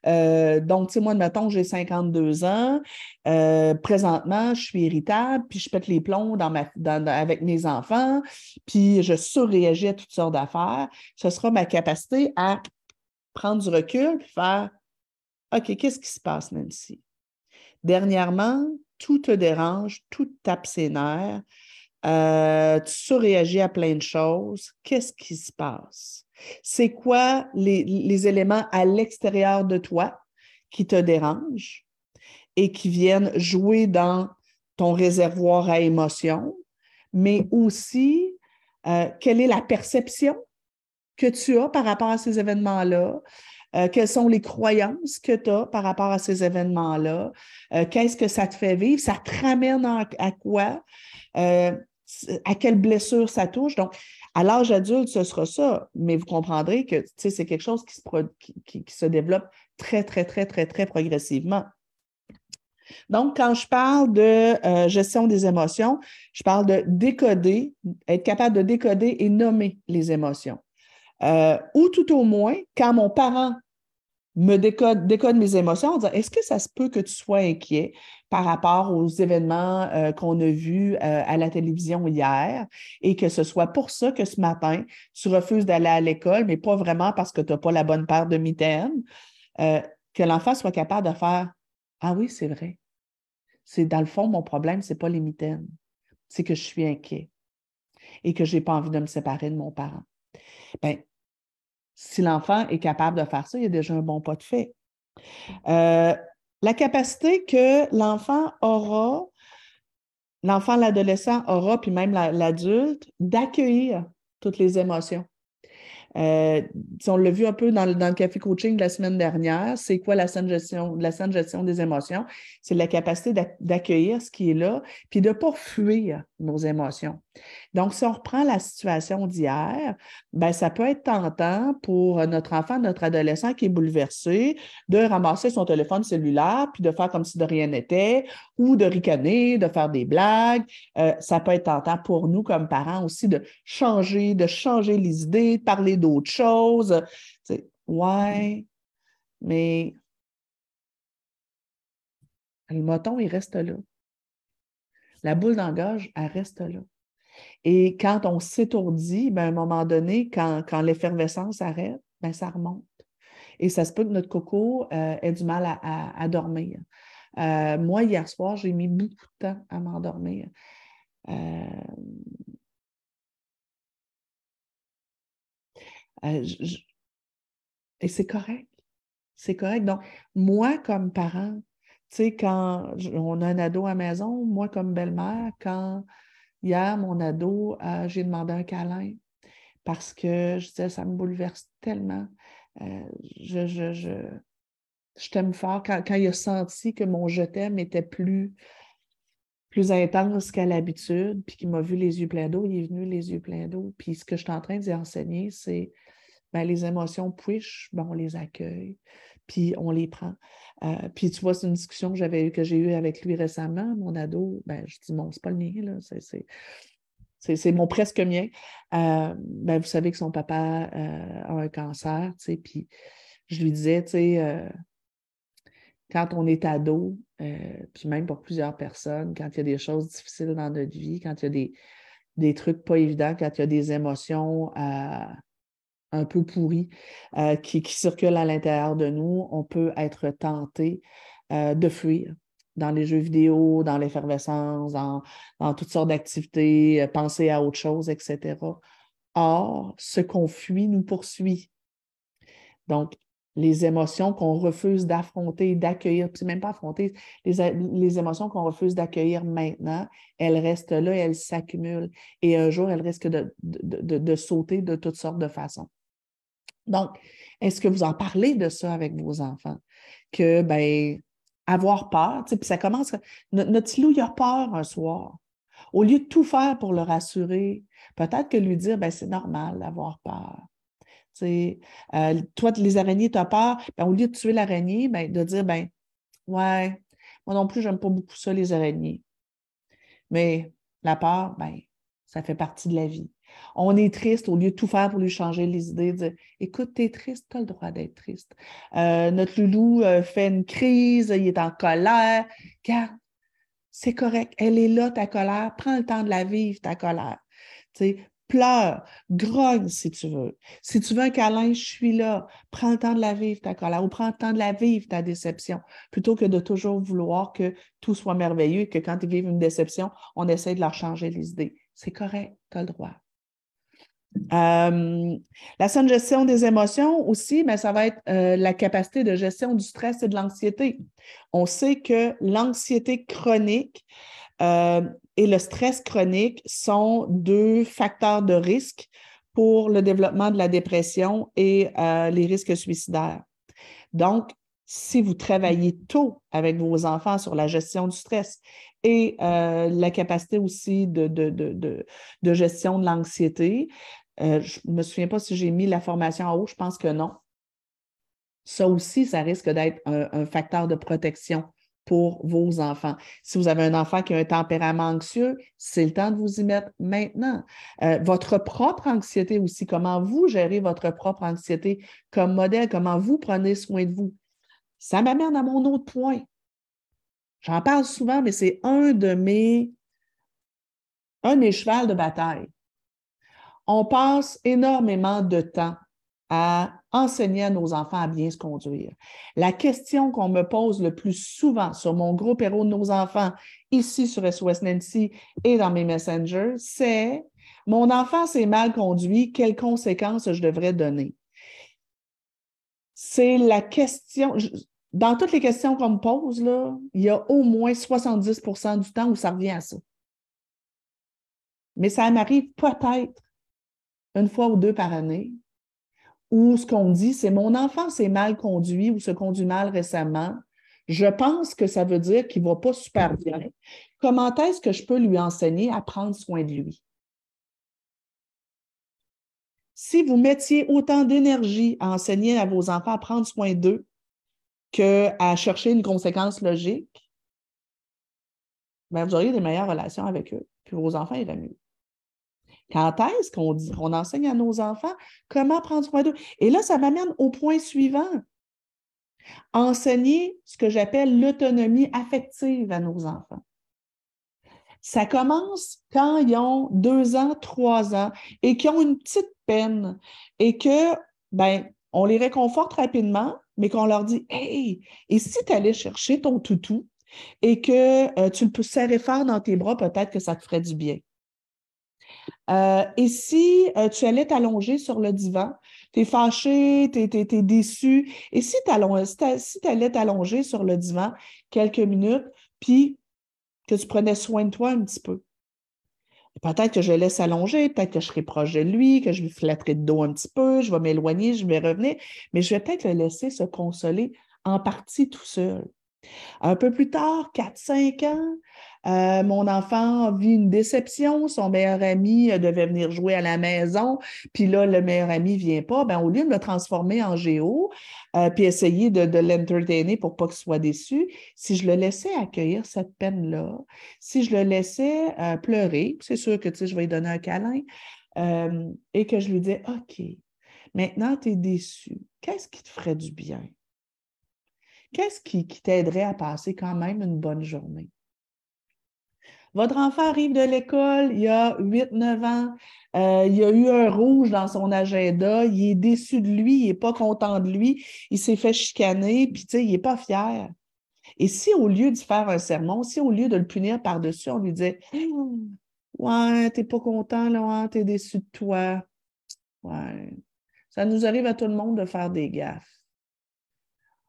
Speaker 1: Euh, donc, tu sais, moi, admettons, j'ai 52 ans. Euh, présentement, je suis irritable, puis je pète les plombs dans ma, avec mes enfants, puis je surréagis à toutes sortes d'affaires. Ce sera ma capacité à prendre du recul puis faire OK, qu'est-ce qui se passe, Nancy? Dernièrement, tout te dérange, tout tape ses nerfs, euh, tu surréagis à plein de choses. Qu'est-ce qui se passe? C'est quoi les, éléments à l'extérieur de toi qui te dérangent et qui viennent jouer dans ton réservoir à émotions, mais aussi euh, quelle est la perception que tu as par rapport à ces événements-là, euh, quelles sont les croyances que tu as par rapport à ces événements-là? Euh, qu'est-ce que ça te fait vivre? Ça te ramène à, quoi? Euh, à quelle blessure ça touche? Donc, à l'âge adulte, ce sera ça, mais vous comprendrez que c'est quelque chose qui se, qui, se développe très, très, très, très, très progressivement. Donc, quand je parle de gestion des émotions, je parle de décoder, être capable de décoder et nommer les émotions. Euh, ou tout au moins, quand mon parent me décode, décode mes émotions, en est-ce que ça se peut que tu sois inquiet par rapport aux événements euh, qu'on a vus euh, à la télévision hier et que ce soit pour ça que ce matin, tu refuses d'aller à l'école, mais pas vraiment parce que tu n'as pas la bonne paire de mitaines, que l'enfant soit capable de faire Ah oui, c'est vrai. C'est dans le fond, mon problème, ce n'est pas les mitaines, c'est que je suis inquiet et que je n'ai pas envie de me séparer de mon parent. Bien, si l'enfant est capable de faire ça, il y a déjà un bon pas de fait. Euh, la capacité que l'enfant aura, l'enfant, l'adolescent aura, puis même l'adulte, d'accueillir toutes les émotions. Euh, on l'a vu un peu dans, le café coaching de la semaine dernière, c'est quoi la saine gestion, la saine gestion des émotions? C'est la capacité d'accueillir ce qui est là, puis de ne pas fuir nos émotions. Donc, si on reprend la situation d'hier, ben, ça peut être tentant pour notre enfant, notre adolescent qui est bouleversé, de ramasser son téléphone cellulaire, puis de faire comme si de rien n'était, ou de ricaner, de faire des blagues. Euh, ça peut être tentant pour nous comme parents aussi de changer, de changer les idées, de parler d'autres choses. ouais, mais le moton, il reste là. La boule d'engage, elle reste là. Et quand on s'étourdit, ben, à un moment donné, quand, l'effervescence arrête, ben, ça remonte. Et ça se peut que notre coco euh, ait du mal à, dormir. Euh, moi, hier soir, j'ai mis beaucoup de temps à m'endormir. Euh, et c'est correct. C'est correct. Donc, moi, comme parent, tu sais, quand on a un ado à la maison, moi, comme belle-mère, quand hier, mon ado, j'ai demandé un câlin parce que je disais, ça me bouleverse tellement. Euh, je, je, je, t'aime fort. Quand, il a senti que mon je t'aime était plus, plus intense qu'à l'habitude, puis qu'il m'a vu les yeux pleins d'eau, il est venu les yeux pleins d'eau. Puis ce que je suis en train d'y enseigner, c'est ben, les émotions push, on les accueille, puis on les prend. Euh, puis tu vois, c'est une discussion que que j'ai eue avec lui récemment, mon ado. Ben, je dis, bon, c'est pas le mien, là. C'est, mon presque mien. Euh, ben, vous savez que son papa euh, a un cancer, tu sais, puis je lui disais, tu sais, quand on est ado, puis même pour plusieurs personnes, quand il y a des choses difficiles dans notre vie, quand il y a des, des trucs pas évidents, quand il y a des émotions un peu pourri euh, qui, circule à l'intérieur de nous, on peut être tenté euh, de fuir dans les jeux vidéo, dans l'effervescence, dans, toutes sortes d'activités, euh, penser à autre chose, etc. Or, ce qu'on fuit nous poursuit. Donc, les émotions qu'on refuse d'affronter, d'accueillir, puis même pas affronter, les, émotions qu'on refuse d'accueillir maintenant, elles restent là elles s'accumulent. Et un jour, elles risquent de sauter de toutes sortes de façons. Donc, est-ce que vous en parlez de ça avec vos enfants? Que, ben, avoir peur, tu sais, puis ça commence, notre, loup, il a peur un soir. Au lieu de tout faire pour le rassurer, peut-être que lui dire, ben, c'est normal d'avoir peur. Tu sais, euh, toi, les araignées, tu as peur, ben, au lieu de tuer l'araignée, ben, de dire, ben, ouais, moi non plus, j'aime pas beaucoup ça, les araignées. Mais la peur, ben, ça fait partie de la vie. On est triste au lieu de tout faire pour lui changer les idées, dire Écoute, tu es triste, tu as le droit d'être triste. Euh, notre loulou euh, fait une crise, il est en colère. Car c'est correct, elle est là, ta colère. Prends le temps de la vivre, ta colère. pleure, grogne si tu veux. Si tu veux un câlin, je suis là. Prends le temps de la vivre, ta colère, ou prends le temps de la vivre, ta déception, plutôt que de toujours vouloir que tout soit merveilleux et que quand ils vivent une déception, on essaie de leur changer les idées. C'est correct, tu as le droit. Euh, la saine gestion des émotions aussi, mais ça va être euh, la capacité de gestion du stress et de l'anxiété. On sait que l'anxiété chronique euh, et le stress chronique sont deux facteurs de risque pour le développement de la dépression et les risques suicidaires. Donc, si vous travaillez tôt avec vos enfants sur la gestion du stress et la capacité aussi de, de, de gestion de l'anxiété, euh, je ne me souviens pas si j'ai mis la formation en haut, je pense que non. Ça aussi, ça risque d'être un, facteur de protection pour vos enfants. Si vous avez un enfant qui a un tempérament anxieux, c'est le temps de vous y mettre maintenant. Euh, votre propre anxiété aussi, comment vous gérez votre propre anxiété comme modèle, comment vous prenez soin de vous. Ça m'amène à mon autre point. J'en parle souvent, mais c'est un de mes, un de chevals de bataille on passe énormément de temps à enseigner à nos enfants à bien se conduire. La question qu'on me pose le plus souvent sur mon groupe héros de nos enfants, ici sur SOS Nancy et dans mes messengers, c'est mon enfant s'est mal conduit, quelles conséquences je devrais donner? C'est la question, dans toutes les questions qu'on me pose, là, il y a au moins 70% du temps où ça revient à ça. Mais ça m'arrive peut-être une fois ou deux par année, où ce qu'on dit, c'est mon enfant s'est mal conduit ou se conduit mal récemment. Je pense que ça veut dire qu'il ne va pas super bien. Comment est-ce que je peux lui enseigner à prendre soin de lui? Si vous mettiez autant d'énergie à enseigner à vos enfants à prendre soin d'eux qu'à chercher une conséquence logique, ben vous auriez des meilleures relations avec eux, puis vos enfants iraient mieux. Quand est-ce qu'on dit, qu'on enseigne à nos enfants comment prendre soin d'eux? Et là, ça m'amène au point suivant. Enseigner ce que j'appelle l'autonomie affective à nos enfants. Ça commence quand ils ont deux ans, trois ans et qu'ils ont une petite peine et que, ben, on les réconforte rapidement, mais qu'on leur dit Hey, et si tu allais chercher ton toutou et que euh, tu le serrer fort dans tes bras, peut-être que ça te ferait du bien. Euh, et si euh, tu allais t'allonger sur le divan, tu es fâché, tu es, déçu, et si tu allais t'allonger sur le divan quelques minutes, puis que tu prenais soin de toi un petit peu? Peut-être que je le laisse allonger, peut-être que je serai proche de lui, que je lui flatterai de dos un petit peu, je vais m'éloigner, je vais revenir, mais je vais peut-être le laisser se consoler en partie tout seul. Un peu plus tard, 4-5 ans, euh, mon enfant vit une déception. Son meilleur ami euh, devait venir jouer à la maison, puis là, le meilleur ami ne vient pas. Ben, au lieu de le transformer en géo, euh, puis essayer de, de l'entertainer pour pas qu'il soit déçu, si je le laissais accueillir cette peine-là, si je le laissais pleurer, c'est sûr que je vais lui donner un câlin, et que je lui dis OK, maintenant tu es déçu, qu'est-ce qui te ferait du bien? Qu'est-ce qui, t'aiderait à passer quand même une bonne journée? Votre enfant arrive de l'école, il a 8-9 ans, euh, il a eu un rouge dans son agenda, il est déçu de lui, il n'est pas content de lui, il s'est fait chicaner, puis tu sais, il n'est pas fier. Et si au lieu de faire un sermon, si au lieu de le punir par-dessus, on lui disait «Hum, Ouais, t'es pas content, là, tu t'es déçu de toi. Ouais. Ça nous arrive à tout le monde de faire des gaffes.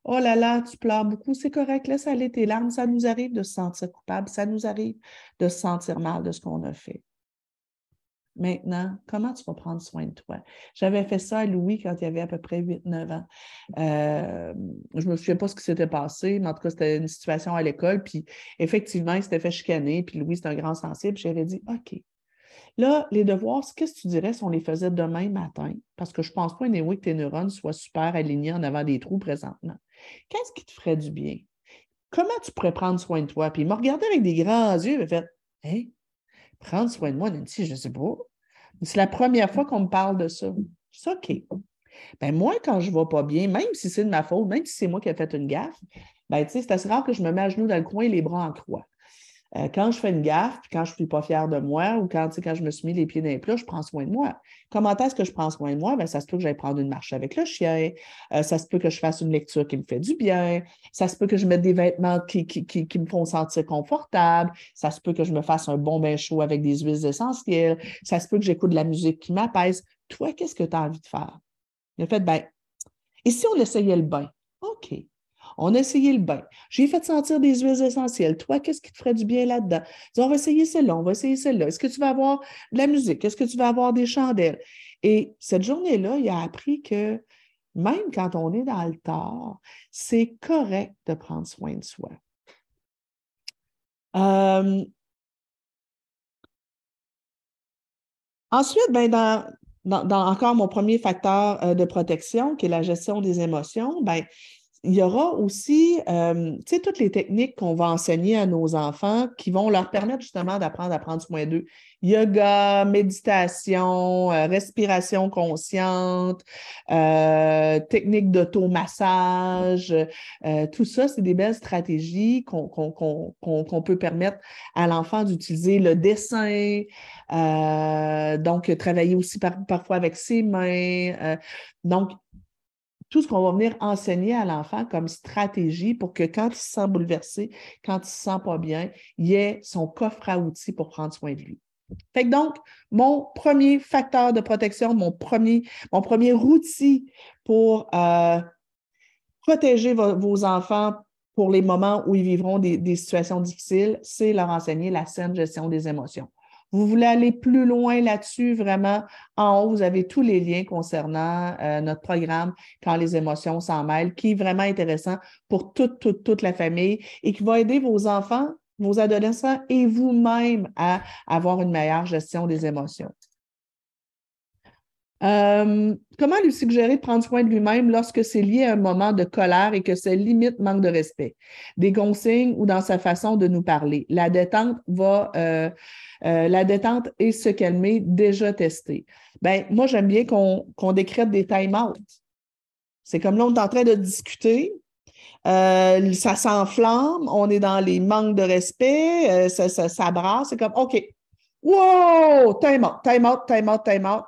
Speaker 1: Oh là là, tu pleures beaucoup, c'est correct, laisse aller tes larmes. Ça nous arrive de se sentir coupable, ça nous arrive de se sentir mal de ce qu'on a fait. Maintenant, comment tu vas prendre soin de toi? J'avais fait ça à Louis quand il avait à peu près 8-9 ans. Euh, je ne me souviens pas ce qui s'était passé, mais en tout cas, c'était une situation à l'école. Puis effectivement, il s'était fait chicaner. Puis Louis, c'est un grand sensible. J'avais dit OK. Là, les devoirs, qu'est-ce que tu dirais si on les faisait demain matin? Parce que je ne pense pas, anyway, que tes neurones soient super alignés en avant des trous présentement. Qu'est-ce qui te ferait du bien? Comment tu pourrais prendre soin de toi? Puis il m'a regardé avec des grands yeux, il m'a fait Hein? Prendre soin de moi, Nancy, je ne sais pas. C'est la première fois qu'on me parle de ça. C'est OK. Ben moi, quand je ne vais pas bien, même si c'est de ma faute, même si c'est moi qui ai fait une gaffe, ben, c'est assez rare que je me mets à genoux dans le coin et les bras en croix. Euh, quand je fais une gaffe, puis quand je ne suis pas fière de moi, ou quand, quand je me suis mis les pieds dans les plats, je prends soin de moi. Comment est-ce que je prends soin de moi? Bien, ça se peut que j'aille prendre une marche avec le chien, euh, ça se peut que je fasse une lecture qui me fait du bien, ça se peut que je mette des vêtements qui, qui, me font sentir confortable, ça se peut que je me fasse un bon bain chaud avec des huiles essentielles, ça se peut que j'écoute de la musique qui m'apaise. Toi, qu'est-ce que tu as envie de faire? A fait, ben, et si on essayait le bain? OK. On a essayé le bain. J'ai fait sentir des huiles essentielles. Toi, qu'est-ce qui te ferait du bien là-dedans? on va essayer celle-là, on va essayer celle-là. Est-ce que tu vas avoir de la musique? Est-ce que tu vas avoir des chandelles? Et cette journée-là, il a appris que même quand on est dans le tort, c'est correct de prendre soin de soi. Euh, ensuite, ben dans, dans, encore mon premier facteur euh, de protection, qui est la gestion des émotions, ben, il y aura aussi, euh, toutes les techniques qu'on va enseigner à nos enfants qui vont leur permettre justement d'apprendre à prendre soin d'eux. Yoga, méditation, euh, respiration consciente, euh, techniques d'automassage, euh, tout ça, c'est des belles stratégies qu'on peut permettre à l'enfant d'utiliser. Le dessin, donc travailler aussi parfois avec ses mains. donc, tout ce qu'on va venir enseigner à l'enfant comme stratégie pour que quand il se sent bouleversé, quand il se sent pas bien, il ait son coffre à outils pour prendre soin de lui. Fait donc, mon premier facteur de protection, mon premier, mon premier outil pour euh, protéger vos enfants pour les moments où ils vivront des situations difficiles, c'est leur enseigner la saine gestion des émotions. Vous voulez aller plus loin là-dessus, vraiment, en haut, vous avez tous les liens concernant euh, notre programme Quand les émotions s'en mêlent, qui est vraiment intéressant pour toute, toute, toute la famille et qui va aider vos enfants, vos adolescents et vous-même à avoir une meilleure gestion des émotions. Euh, comment lui suggérer de prendre soin de lui-même lorsque c'est lié à un moment de colère et que c'est limite manque de respect? Des consignes ou dans sa façon de nous parler. La détente va, euh, euh, la détente et se calmer déjà testé. Ben, moi, j'aime bien qu'on décrète des time-out. C'est comme là, on est en train de discuter. ça s'enflamme, on est dans les manques de respect, ça, ça, ça brasse, c'est comme, OK, wow, time out, time out, time out, time out.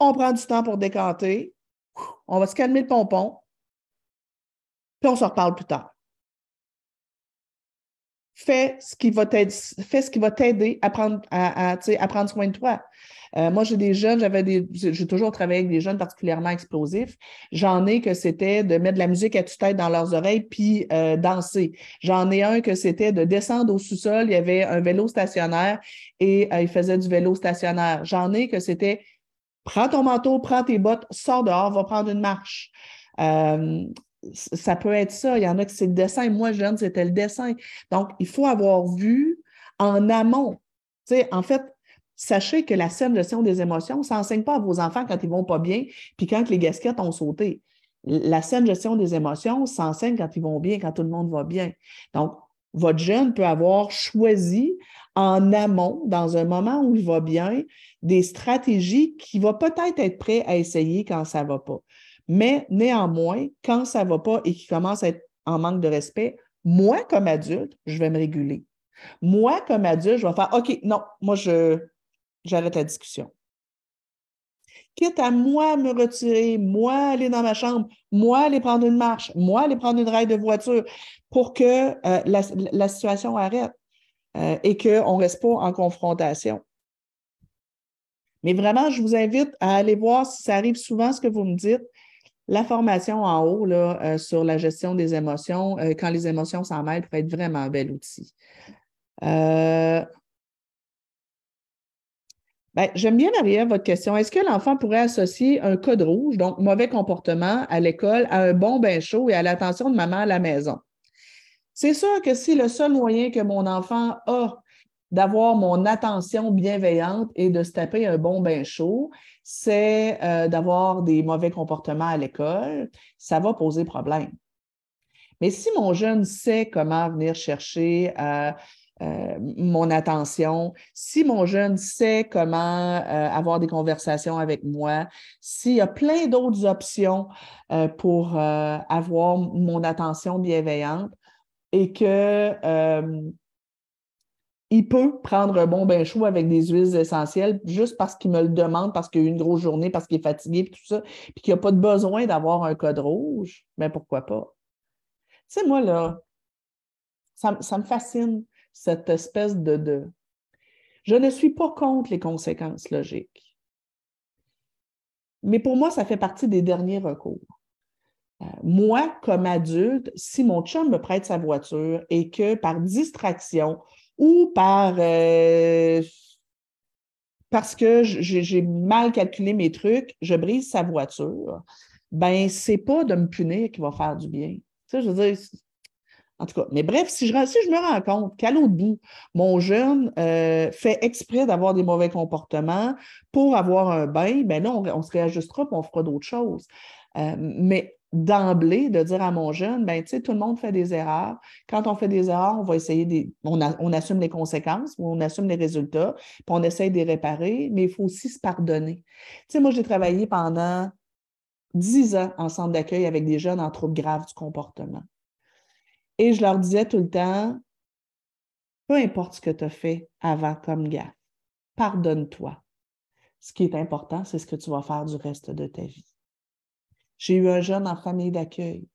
Speaker 1: On prend du temps pour décanter, on va se calmer le pompon, puis on se reparle plus tard. Fais ce qui va t'aider à prendre, à, prendre soin de toi. Euh, moi, j'ai des jeunes, j'avais des, j'ai toujours travaillé avec des jeunes particulièrement explosifs. J'en ai que c'était de mettre de la musique à toute tête dans leurs oreilles puis euh, danser. J'en ai un que c'était de descendre au sous-sol. Il y avait un vélo stationnaire et euh, il faisait du vélo stationnaire. J'en ai que c'était prends ton manteau, prends tes bottes, sors dehors, va prendre une marche. ça peut être ça. Il y en a que c'est le dessin. Moi, jeune, c'était le dessin. Donc, il faut avoir vu en amont. En fait, sachez que la saine gestion des émotions, ça n'enseigne pas à vos enfants quand ils vont pas bien, puis quand les gasquettes ont sauté. La saine gestion des émotions s'enseigne quand ils vont bien, quand tout le monde va bien. Donc, votre jeune peut avoir choisi en amont, dans un moment où il va bien, des stratégies qu'il va peut-être être prêt à essayer quand ça ne va pas. Mais néanmoins, quand ça ne va pas et qu'il commence à être en manque de respect, moi, comme adulte, je vais me réguler. Moi, comme adulte, je vais faire OK, non, moi, je, j'arrête la discussion. Quitte à moi me retirer, moi aller dans ma chambre, moi aller prendre une marche, moi aller prendre une raille de voiture pour que euh, la, situation arrête euh, et qu'on ne reste pas en confrontation. Mais vraiment, je vous invite à aller voir si ça arrive souvent ce que vous me dites. La formation en haut là, euh, sur la gestion des émotions, quand les émotions s'en mêlent, peut être vraiment un bel outil. Ben, j'aime bien, Maria, votre question. Est-ce que l'enfant pourrait associer un code rouge, donc mauvais comportement à l'école, à un bon bain chaud et à l'attention de maman à la maison? C'est sûr que si le seul moyen que mon enfant a d'avoir mon attention bienveillante et de se taper un bon bain chaud, c'est euh, d'avoir des mauvais comportements à l'école, ça va poser problème. Mais si mon jeune sait comment venir chercher euh, euh, mon attention, si mon jeune sait comment avoir des conversations avec moi, s'il y a plein d'autres options pour avoir mon attention bienveillante et que il peut prendre un bon bain chaud avec des huiles essentielles juste parce qu'il me le demande, parce qu'il a eu une grosse journée, parce qu'il est fatigué, tout ça, puis qu'il n'a pas de besoin d'avoir un code rouge, mais pourquoi pas? Tu sais, moi, là, ça me fascine cette espèce de, Je ne suis pas contre les conséquences logiques. Mais pour moi, ça fait partie des derniers recours. Moi, comme adulte, si mon chum me prête sa voiture et que par distraction ou par euh, parce que j'ai mal calculé mes trucs, je brise sa voiture, ben c'est pas de me punir qui va faire du bien. Sais, je veux dire, en tout cas, mais bref, si je, je me rends compte qu'à l'autre bout, mon jeune euh, fait exprès d'avoir des mauvais comportements pour avoir un bain, bien là, on, se réajustera et on fera d'autres choses. Euh, mais d'emblée, de dire à mon jeune, ben, tu sais, tout le monde fait des erreurs. Quand on fait des erreurs, on va essayer des. On, on assume les conséquences, on assume les résultats, puis on essaye de les réparer, mais il faut aussi se pardonner. Tu sais, moi, j'ai travaillé pendant dix ans en centre d'accueil avec des jeunes en troubles graves du comportement. Et je leur disais tout le temps, peu importe ce que tu as fait avant comme gars, pardonne-toi. Ce qui est important, c'est ce que tu vas faire du reste de ta vie. J'ai eu un jeune en famille d'accueil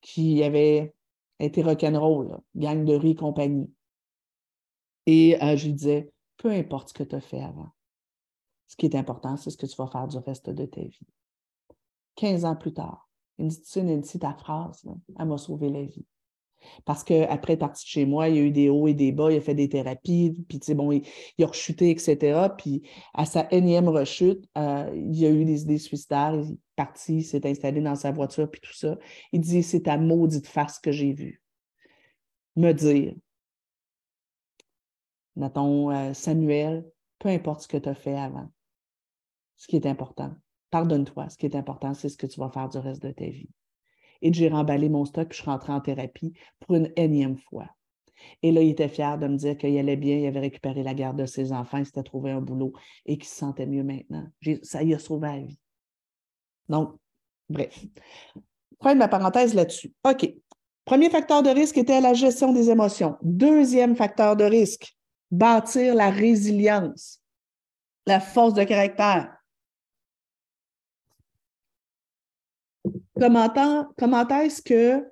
Speaker 1: qui avait été rock'n'roll, gang de riz compagnie. Et euh, je lui disais, peu importe ce que tu as fait avant, ce qui est important, c'est ce que tu vas faire du reste de ta vie. 15 ans plus tard, il dit, tu sais, ta phrase, elle m'a sauvé la vie. Parce qu'après, parti de chez moi, il y a eu des hauts et des bas, il a fait des thérapies, puis bon, il, a rechuté, etc. Puis à sa énième rechute, euh, il a eu des idées suicidaires, il est parti, il s'est installé dans sa voiture, puis tout ça. Il dit C'est ta maudite face que j'ai vue. Me dire, mettons, euh, Samuel, peu importe ce que tu as fait avant, ce qui est important, pardonne-toi, ce qui est important, c'est ce que tu vas faire du reste de ta vie et j'ai remballé mon stock, puis je suis rentrée en thérapie pour une énième fois. Et là, il était fier de me dire qu'il allait bien, il avait récupéré la garde de ses enfants, il s'était trouvé un boulot et qu'il se sentait mieux maintenant. Ça y a sauvé la vie. Donc, bref. Fin de ma parenthèse là-dessus. OK. Premier facteur de risque était la gestion des émotions. Deuxième facteur de risque, bâtir la résilience, la force de caractère. Comment, est-ce que,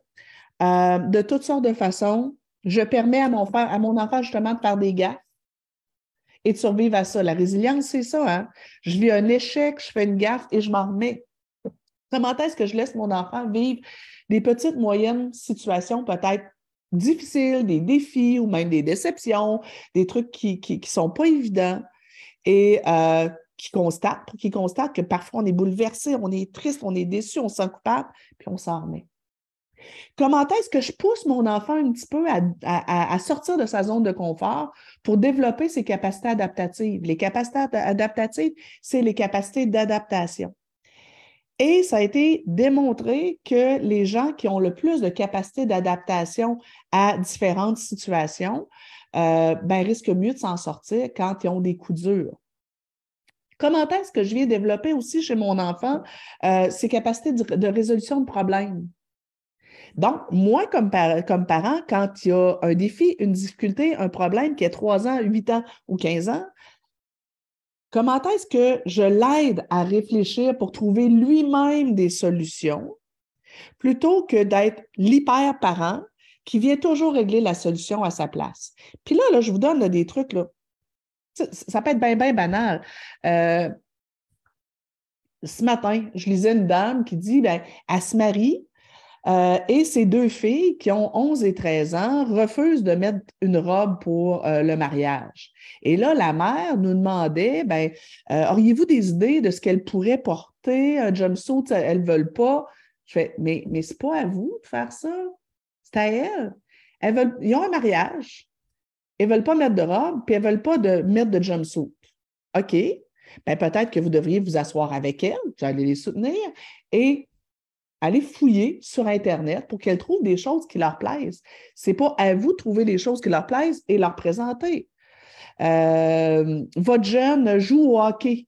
Speaker 1: euh, de toutes sortes de façons, je permets à mon, enfant justement de faire des gaffes et de survivre à ça? La résilience, c'est ça. Hein? Je vis un échec, je fais une gaffe et je m'en remets. Comment est-ce que je laisse mon enfant vivre des petites, moyennes situations peut-être difficiles, des défis ou même des déceptions, des trucs qui ne sont pas évidents? Et euh, qui constatent, qui constatent que parfois on est bouleversé, on est triste, on est déçu, on se sent coupable, puis on s'en remet. Comment est-ce que je pousse mon enfant un petit peu à, sortir de sa zone de confort pour développer ses capacités adaptatives? Les capacités adaptatives, c'est les capacités d'adaptation. Et ça a été démontré que les gens qui ont le plus de capacités d'adaptation à différentes situations euh, ben, risquent mieux de s'en sortir quand ils ont des coups durs. Comment est-ce que je viens développer aussi chez mon enfant euh, ses capacités de, résolution de problèmes? Donc, moi, comme, parent, quand il y a un défi, une difficulté, un problème qui a 3 ans, 8 ans ou 15 ans, comment est-ce que je l'aide à réfléchir pour trouver lui-même des solutions plutôt que d'être l'hyper-parent qui vient toujours régler la solution à sa place? Puis là, je vous donne des trucs, ça peut être bien, bien banal. Euh, ce matin, je lisais une dame qui dit ben, elle se marie euh, et ses deux filles qui ont 11 et 13 ans refusent de mettre une robe pour euh, le mariage. Et là, la mère nous demandait ben, auriez-vous des idées de ce qu'elle pourrait porter, un jumpsuit, elles ne veulent pas. Je fais mais, mais ce n'est pas à vous de faire ça. C'est à elles. elles veulent, ils ont un mariage. Elles ne veulent pas mettre de robe, puis elles ne veulent pas de, mettre de jumpsuit. OK. Bien, peut-être que vous devriez vous asseoir avec elles, vous allez les soutenir et aller fouiller sur Internet pour qu'elles trouvent des choses qui leur plaisent. Ce n'est pas à vous de trouver des choses qui leur plaisent et leur présenter. Euh, votre jeune joue au hockey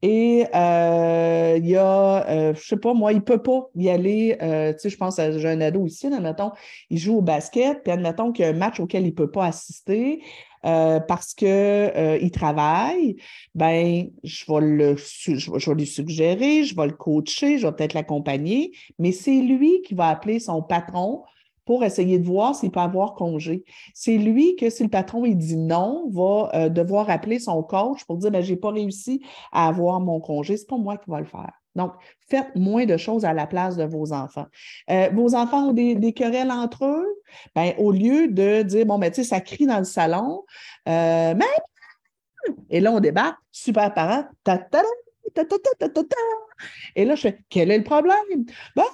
Speaker 1: et euh, il y a, euh, je sais pas, moi, il peut pas y aller. Euh, tu sais, je pense à un ado ici, admettons, il joue au basket, puis admettons qu'il y a un match auquel il peut pas assister. parce qu'il travaille, ben, je vais, le, je vais lui suggérer, je vais le coacher, je vais peut-être l'accompagner, mais c'est lui qui va appeler son patron pour essayer de voir s'il peut avoir congé. C'est lui que si le patron dit non, va euh, devoir appeler son coach pour dire ben, je n'ai pas réussi à avoir mon congé. Ce n'est pas moi qui va le faire. Donc, faites moins de choses à la place de vos enfants. Euh, vos enfants ont des, querelles entre eux, ben, au lieu de dire bon, ben, tu sais, ça crie dans le salon, euh, mais et là, on débat, super parent, ta, ta, ta, ta, ta, ta, ta, et là, je fais quel est le problème? Ben,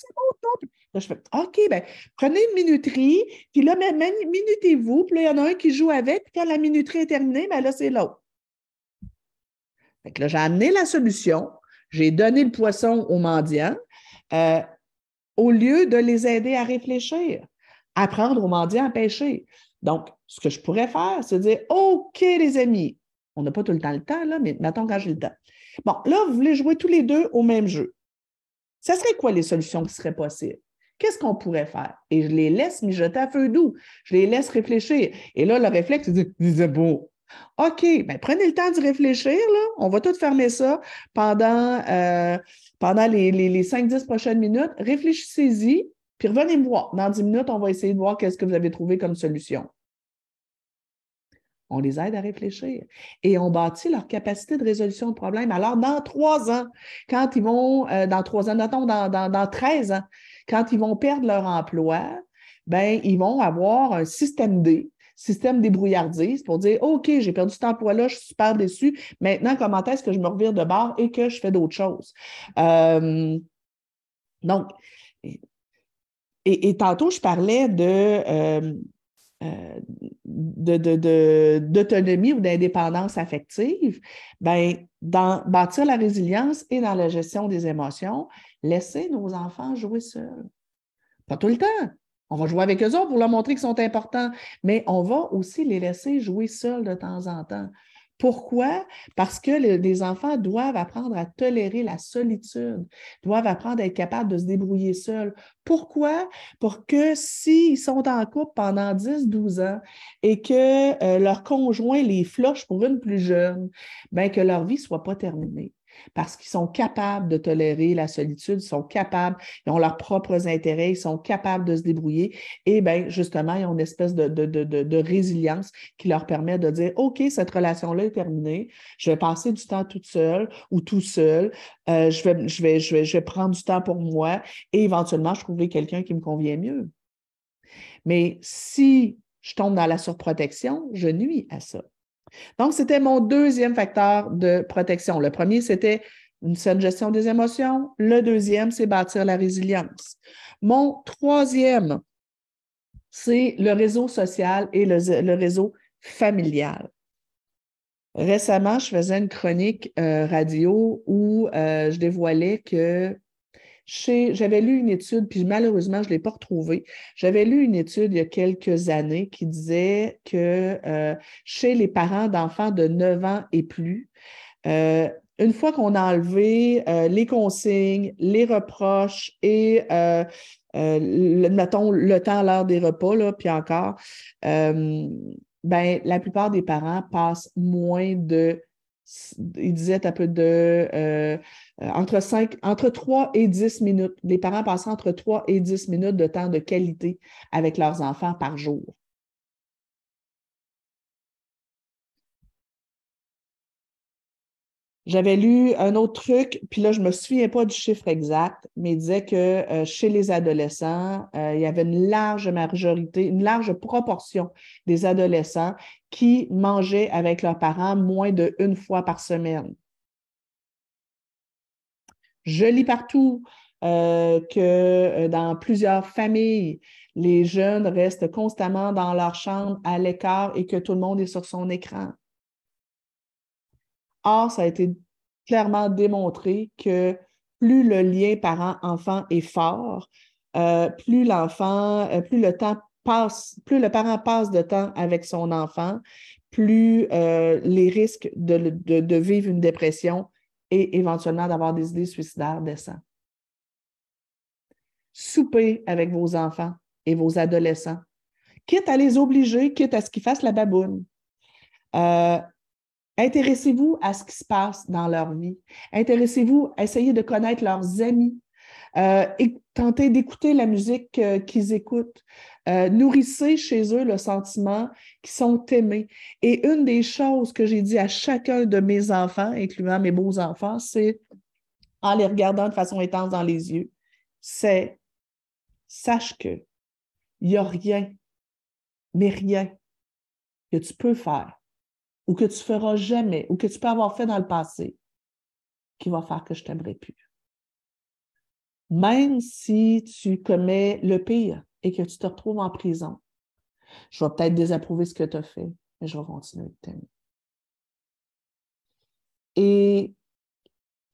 Speaker 1: c'est bon, Là, je fais OK, ben, prenez une minuterie, puis là, minutez-vous, puis là, il y en a un qui joue avec, puis quand la minuterie est terminée, ben là, c'est l'autre. Fait là, j'ai amené la solution, j'ai donné le poisson aux mendiants, euh, au lieu de les aider à réfléchir, apprendre aux mendiants à pêcher. Donc, ce que je pourrais faire, c'est dire OK, les amis, on n'a pas tout le temps le temps, là, mais mettons quand j'ai le temps. Bon, là, vous voulez jouer tous les deux au même jeu. Ça serait quoi les solutions qui seraient possibles? Qu'est-ce qu'on pourrait faire? Et je les laisse mijoter à feu doux. Je les laisse réfléchir. Et là, le réflexe, c'est bon, OK, ben prenez le temps de réfléchir, là. On va tout fermer ça pendant, euh, pendant les, les, les 5-10 prochaines minutes. Réfléchissez-y, puis revenez me voir. Dans 10 minutes, on va essayer de voir qu'est-ce que vous avez trouvé comme solution. On les aide à réfléchir et on bâtit leur capacité de résolution de problèmes. Alors, dans trois ans, quand ils vont, euh, dans trois ans, dans, dans, dans 13 ans, quand ils vont perdre leur emploi, ben, ils vont avoir un système D, système débrouillardise pour dire OK, j'ai perdu cet emploi-là, je suis super déçu. Maintenant, comment est-ce que je me revire de bord et que je fais d'autres choses? Euh, donc, et, tantôt, je parlais de, euh, d'autonomie ou d'indépendance affective, ben, dans bâtir la résilience et dans la gestion des émotions, laisser nos enfants jouer seuls. Pas tout le temps. On va jouer avec eux autres pour leur montrer qu'ils sont importants, mais on va aussi les laisser jouer seuls de temps en temps Pourquoi? Parce que les enfants doivent apprendre à tolérer la solitude, doivent apprendre à être capables de se débrouiller seuls. Pourquoi? Pour que s'ils sont en couple pendant 10-12 ans et que euh, leur conjoint les floche pour une plus jeune, bien que leur vie ne soit pas terminée parce qu'ils sont capables de tolérer la solitude, ils sont capables, ils ont leurs propres intérêts, ils sont capables de se débrouiller. Et bien, justement, ils ont une espèce de, résilience qui leur permet de dire OK, cette relation-là est terminée, je vais passer du temps toute seule ou tout seul, euh, je, vais, je, je vais prendre du temps pour moi et éventuellement, je trouverai quelqu'un qui me convient mieux. Mais si je tombe dans la surprotection, je nuis à ça. Donc, c'était mon deuxième facteur de protection. Le premier, c'était une saine gestion des émotions. Le deuxième, c'est bâtir la résilience. Mon troisième, c'est le réseau social et le, réseau familial. Récemment, je faisais une chronique euh, radio où euh, je dévoilais que j'avais lu une étude, puis malheureusement, je ne l'ai pas retrouvée. J'avais lu une étude il y a quelques années qui disait que euh, chez les parents d'enfants de 9 ans et plus, euh, une fois qu'on a enlevé euh, les consignes, les reproches et, le, mettons, le temps à l'heure des repas, là, puis encore, ben, la plupart des parents passent moins de il disait un peu de euh, entre, 5, entre 3 et 10 minutes. Les parents passent entre 3 et 10 minutes de temps de qualité avec leurs enfants par jour. J'avais lu un autre truc, puis là, je ne me souviens pas du chiffre exact, mais il disait que euh, chez les adolescents, euh, il y avait une large majorité, une large proportion des adolescents qui mangeaient avec leurs parents moins d'une fois par semaine. Je lis partout euh, que dans plusieurs familles, les jeunes restent constamment dans leur chambre à l'écart et que tout le monde est sur son écran. Or, ça a été clairement démontré que plus le lien parent-enfant est fort, euh, plus l'enfant, euh, plus le temps plus le parent passe de temps avec son enfant, plus euh, les risques de, vivre une dépression et éventuellement d'avoir des idées suicidaires descendent. Soupez avec vos enfants et vos adolescents, quitte à les obliger, quitte à ce qu'ils fassent la baboune. Intéressez-vous à ce qui se passe dans leur vie. Intéressez-vous à essayer de connaître leurs amis. Euh, et tentez d'écouter la musique euh, qu'ils écoutent. Euh, nourrissez chez eux le sentiment qu'ils sont aimés. Et une des choses que j'ai dit à chacun de mes enfants, incluant mes beaux-enfants, c'est, en les regardant de façon intense dans les yeux, c'est sache que il n'y a rien, mais rien que tu peux faire ou que tu feras jamais ou que tu peux avoir fait dans le passé qui va faire que je t'aimerai plus. Même si tu commets le pire et que tu te retrouves en prison, je vais peut-être désapprouver ce que tu as fait, mais je vais continuer de t'aimer. Et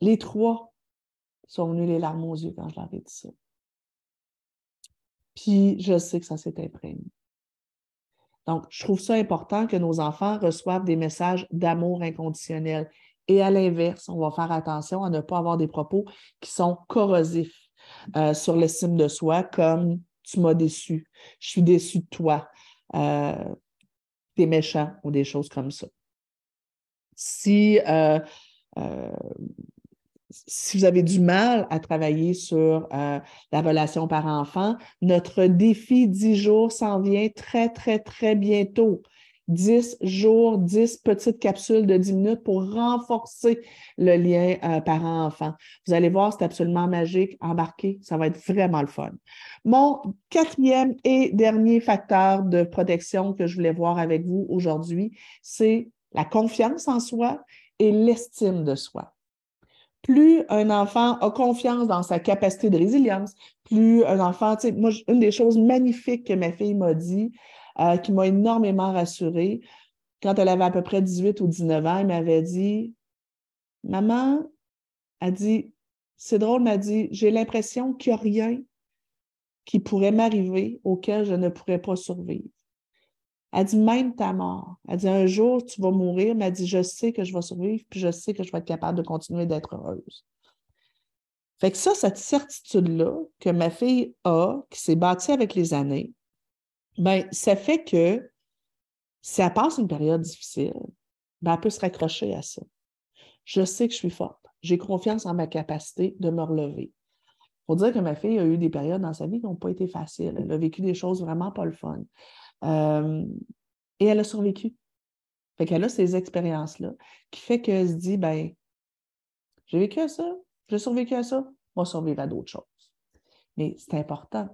Speaker 1: les trois sont venus les larmes aux yeux quand je leur ai dit ça. Puis je sais que ça s'est imprégné. Donc, je trouve ça important que nos enfants reçoivent des messages d'amour inconditionnel. Et à l'inverse, on va faire attention à ne pas avoir des propos qui sont corrosifs euh, sur l'estime de soi, comme tu m'as déçu, je suis déçu de toi, euh, tu méchant ou des choses comme ça. Si euh, si vous avez du mal à travailler sur euh, la relation par-enfant, notre défi 10 jours s'en vient très, très, très bientôt. 10 jours, 10 petites capsules de 10 minutes pour renforcer le lien euh, parent-enfant. Vous allez voir, c'est absolument magique. Embarquez, ça va être vraiment le fun. Mon quatrième et dernier facteur de protection que je voulais voir avec vous aujourd'hui, c'est la confiance en soi et l'estime de soi plus un enfant a confiance dans sa capacité de résilience, plus un enfant, tu sais, moi, une des choses magnifiques que ma fille m'a dit, euh, qui m'a énormément rassurée, quand elle avait à peu près 18 ou 19 ans, elle m'avait dit Maman, a dit, c'est drôle, m'a dit, j'ai l'impression qu'il n'y a rien qui pourrait m'arriver auquel je ne pourrais pas survivre. Elle dit même ta mort. Elle dit un jour, tu vas mourir, mais dit je sais que je vais survivre, puis je sais que je vais être capable de continuer d'être heureuse. Fait que ça, cette certitude-là que ma fille a, qui s'est bâtie avec les années, ben, ça fait que si elle passe une période difficile, elle peut se raccrocher à ça. Je sais que je suis forte. J'ai confiance en ma capacité de me relever. Il faut dire que ma fille a eu des périodes dans sa vie qui n'ont pas été faciles. Elle a vécu des choses vraiment pas le fun. Euh, et elle a survécu. Fait qu'elle a ces expériences-là qui fait qu'elle se dit, ben, j'ai vécu à ça, j'ai survécu à ça, moi survivre à d'autres choses. Mais c'est important.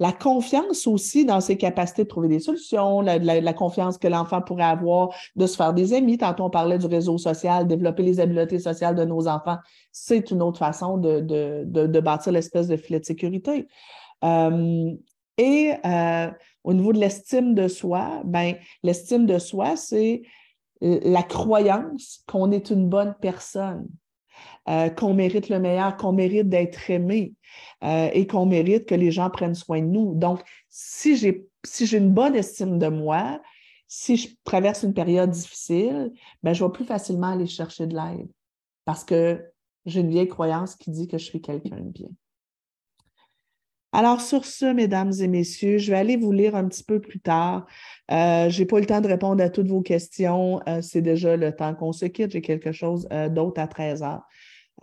Speaker 1: La confiance aussi dans ses capacités de trouver des solutions, la, confiance que l'enfant pourrait avoir de se faire des amis. Tantôt, on parlait du réseau social, développer les habiletés sociales de nos enfants. C'est une autre façon de, de, bâtir l'espèce de filet de sécurité. Euh, et euh, au niveau de l'estime de soi, ben, l'estime de soi, c'est la croyance qu'on est une bonne personne. Euh, qu'on mérite le meilleur, qu'on mérite d'être aimé euh, et qu'on mérite que les gens prennent soin de nous. Donc, si j'ai une bonne estime de moi, si je traverse une période difficile, ben, je vais plus facilement aller chercher de l'aide parce que j'ai une vieille croyance qui dit que je suis quelqu'un de bien. Alors, sur ce, mesdames et messieurs, je vais aller vous lire un petit peu plus tard. Euh, je n'ai pas le temps de répondre à toutes vos questions. C'est déjà le temps qu'on se quitte. J'ai quelque chose d'autre à 13 heures.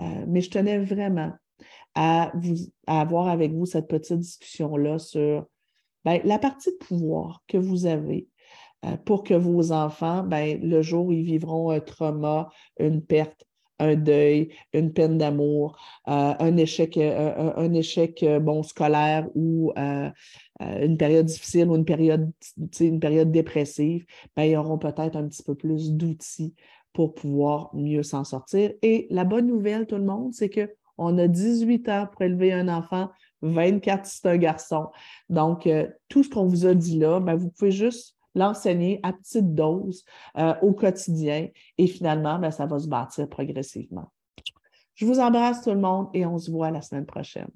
Speaker 1: Euh, mais je tenais vraiment à, avoir avec vous cette petite discussion-là sur ben, la partie de pouvoir que vous avez euh, pour que vos enfants, ben, le jour où ils vivront un trauma, une perte, un deuil, une peine d'amour, euh, un échec, un, échec bon, scolaire ou une période difficile ou une période, une période dépressive, ben, ils auront peut-être un petit peu plus d'outils pour pouvoir mieux s'en sortir. Et la bonne nouvelle, tout le monde, c'est qu'on a 18 ans pour élever un enfant, 24 si c'est un garçon. Donc, euh, tout ce qu'on vous a dit là, ben, vous pouvez juste l'enseigner à petite dose euh, au quotidien et finalement, ben, ça va se bâtir progressivement. Je vous embrasse tout le monde et on se voit la semaine prochaine.